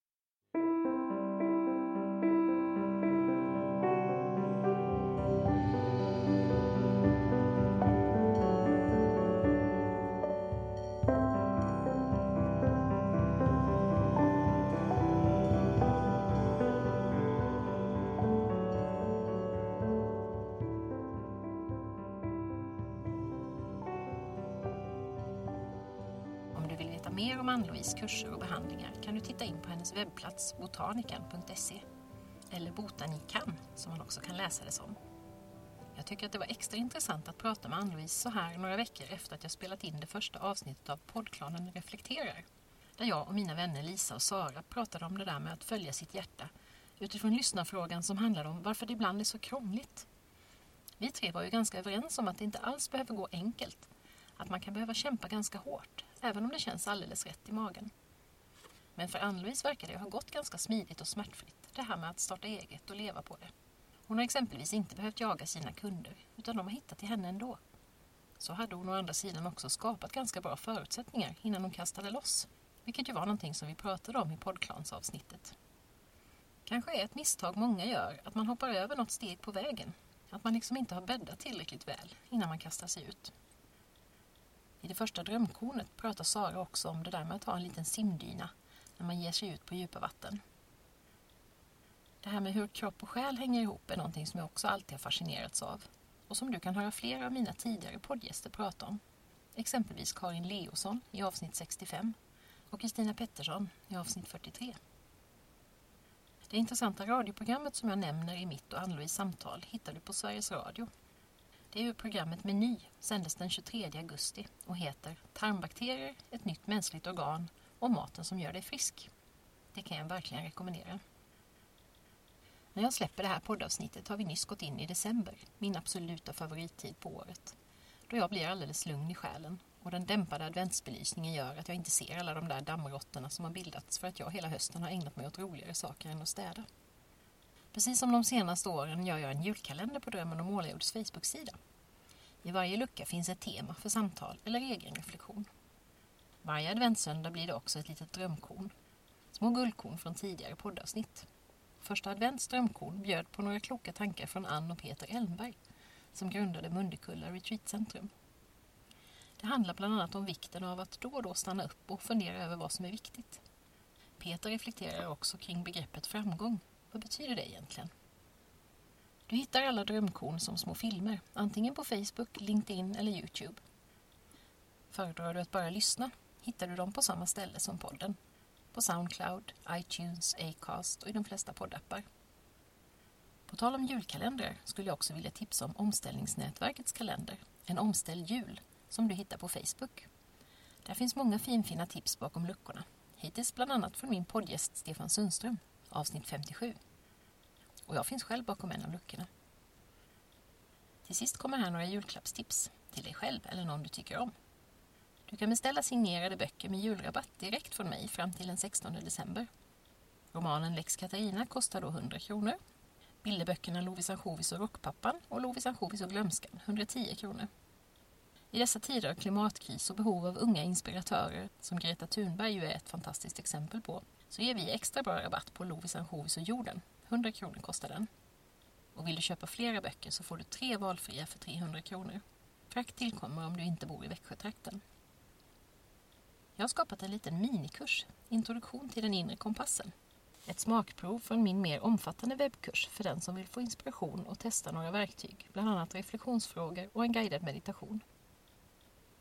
mer kurser och behandlingar kan du titta in på hennes webbplats botanikan.se eller Botanikan som man också kan läsa det som. Jag tycker att det var extra intressant att prata med Ann-Louise så här några veckor efter att jag spelat in det första avsnittet av poddklanen Reflekterar. Där jag och mina vänner Lisa och Sara pratade om det där med att följa sitt hjärta utifrån lyssnarfrågan som handlade om varför det ibland är så krångligt. Vi tre var ju ganska överens om att det inte alls behöver gå enkelt att man kan behöva kämpa ganska hårt, även om det känns alldeles rätt i magen. Men för Ann-Louise verkar det ha gått ganska smidigt och smärtfritt, det här med att starta eget och leva på det. Hon har exempelvis inte behövt jaga sina kunder, utan de har hittat till henne ändå. Så hade hon å andra sidan också skapat ganska bra förutsättningar innan hon kastade loss, vilket ju var någonting som vi pratade om i poddklansavsnittet. Kanske är ett misstag många gör att man hoppar över något steg på vägen, att man liksom inte har bäddat tillräckligt väl innan man kastar sig ut. I det första drömkornet pratar Sara också om det där med att ha en liten simdyna när man ger sig ut på djupa vatten. Det här med hur kropp och själ hänger ihop är någonting som jag också alltid har fascinerats av och som du kan höra flera av mina tidigare poddgäster prata om. Exempelvis Karin Leosson i avsnitt 65 och Kristina Pettersson i avsnitt 43. Det intressanta radioprogrammet som jag nämner i mitt och Ann-Louise samtal hittar du på Sveriges Radio. Det är ju programmet Meny, sändes den 23 augusti och heter Tarmbakterier, ett nytt mänskligt organ och maten som gör dig frisk. Det kan jag verkligen rekommendera. När jag släpper det här poddavsnittet har vi nyss gått in i december, min absoluta favorittid på året. Då jag blir alldeles lugn i själen och den dämpade adventsbelysningen gör att jag inte ser alla de där dammråttorna som har bildats för att jag hela hösten har ägnat mig åt roligare saker än att städa. Precis som de senaste åren gör jag en julkalender på Drömmen om Målarjords Facebook-sida. I varje lucka finns ett tema för samtal eller egen reflektion. Varje adventssöndag blir det också ett litet drömkorn. Små guldkorn från tidigare poddavsnitt. Första advents drömkorn bjöd på några kloka tankar från Ann och Peter Elmberg som grundade Mundekulla Retreatcentrum. Det handlar bland annat om vikten av att då och då stanna upp och fundera över vad som är viktigt. Peter reflekterar också kring begreppet framgång. Vad betyder det egentligen? Du hittar alla drömkorn som små filmer, antingen på Facebook, LinkedIn eller Youtube. Föredrar du att bara lyssna hittar du dem på samma ställe som podden. På Soundcloud, iTunes, Acast och i de flesta poddappar. På tal om julkalendrar skulle jag också vilja tipsa om Omställningsnätverkets kalender, en omställd jul, som du hittar på Facebook. Där finns många finfina tips bakom luckorna. Hittills bland annat från min poddgäst Stefan Sundström, avsnitt 57. Och jag finns själv bakom en av luckorna. Till sist kommer här några julklappstips till dig själv eller någon du tycker om. Du kan beställa signerade böcker med julrabatt direkt från mig fram till den 16 december. Romanen Lex Katarina kostar då 100 kronor. Bilderböckerna Lovis ansjovis och Rockpappan och Lovis ansjovis och Glömskan 110 kronor. I dessa tider av klimatkris och behov av unga inspiratörer, som Greta Thunberg ju är ett fantastiskt exempel på, så ger vi extra bra rabatt på Lovis ansjovis och jorden. 100 kronor kostar den. Och vill du köpa flera böcker så får du tre valfria för 300 kronor. Frakt tillkommer om du inte bor i Växjötrakten. Jag har skapat en liten minikurs, Introduktion till den inre kompassen. Ett smakprov från min mer omfattande webbkurs för den som vill få inspiration och testa några verktyg, bland annat reflektionsfrågor och en guidad meditation.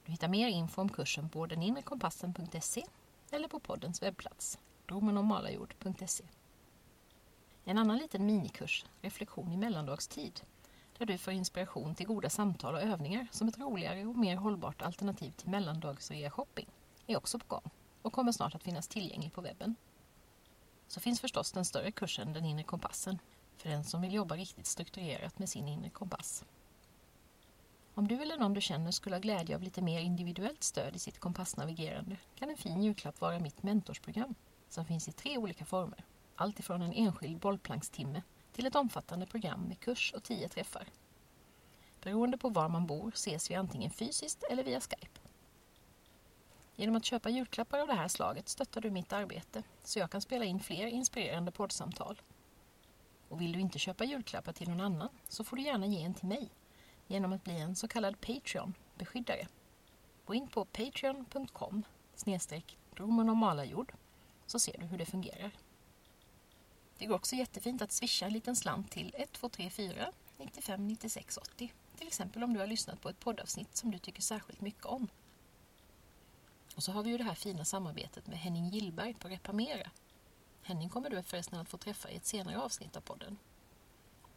Du hittar mer info om kursen på deninrekompassen.se eller på poddens webbplats, romanomalajord.se. En annan liten minikurs, Reflektion i mellandagstid, där du får inspiration till goda samtal och övningar som ett roligare och mer hållbart alternativ till mellandagsrea-shopping, är också på gång och kommer snart att finnas tillgänglig på webben. Så finns förstås den större kursen Den inre kompassen, för den som vill jobba riktigt strukturerat med sin inre kompass. Om du eller någon du känner skulle ha glädje av lite mer individuellt stöd i sitt kompassnavigerande kan en fin julklapp vara mitt mentorsprogram som finns i tre olika former. Allt ifrån en enskild bollplankstimme till ett omfattande program med kurs och tio träffar. Beroende på var man bor ses vi antingen fysiskt eller via Skype. Genom att köpa julklappar av det här slaget stöttar du mitt arbete så jag kan spela in fler inspirerande poddsamtal. Och vill du inte köpa julklappar till någon annan så får du gärna ge en till mig genom att bli en så kallad Patreon-beskyddare. Gå in på patreon.com snedstreck romanormalajord så ser du hur det fungerar. Det går också jättefint att swisha en liten slant till 1234 95 96 80. Till exempel om du har lyssnat på ett poddavsnitt som du tycker särskilt mycket om. Och så har vi ju det här fina samarbetet med Henning Gillberg på Repamera. Henning kommer du förresten att få träffa i ett senare avsnitt av podden.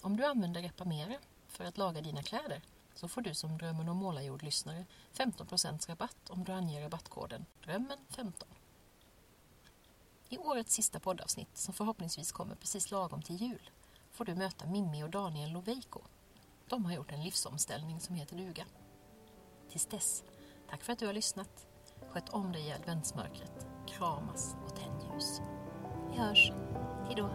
Om du använder Repamera för att laga dina kläder så får du som Drömmen om målarjord-lyssnare 15% rabatt om du anger rabattkoden DRÖMMEN15. I årets sista poddavsnitt, som förhoppningsvis kommer precis lagom till jul, får du möta Mimmi och Daniel Loveiko. De har gjort en livsomställning som heter duga. Tills dess, Tack för att du har lyssnat. Sköt om dig i adventsmörkret. Kramas och tänd ljus. Vi hörs. Hejdå.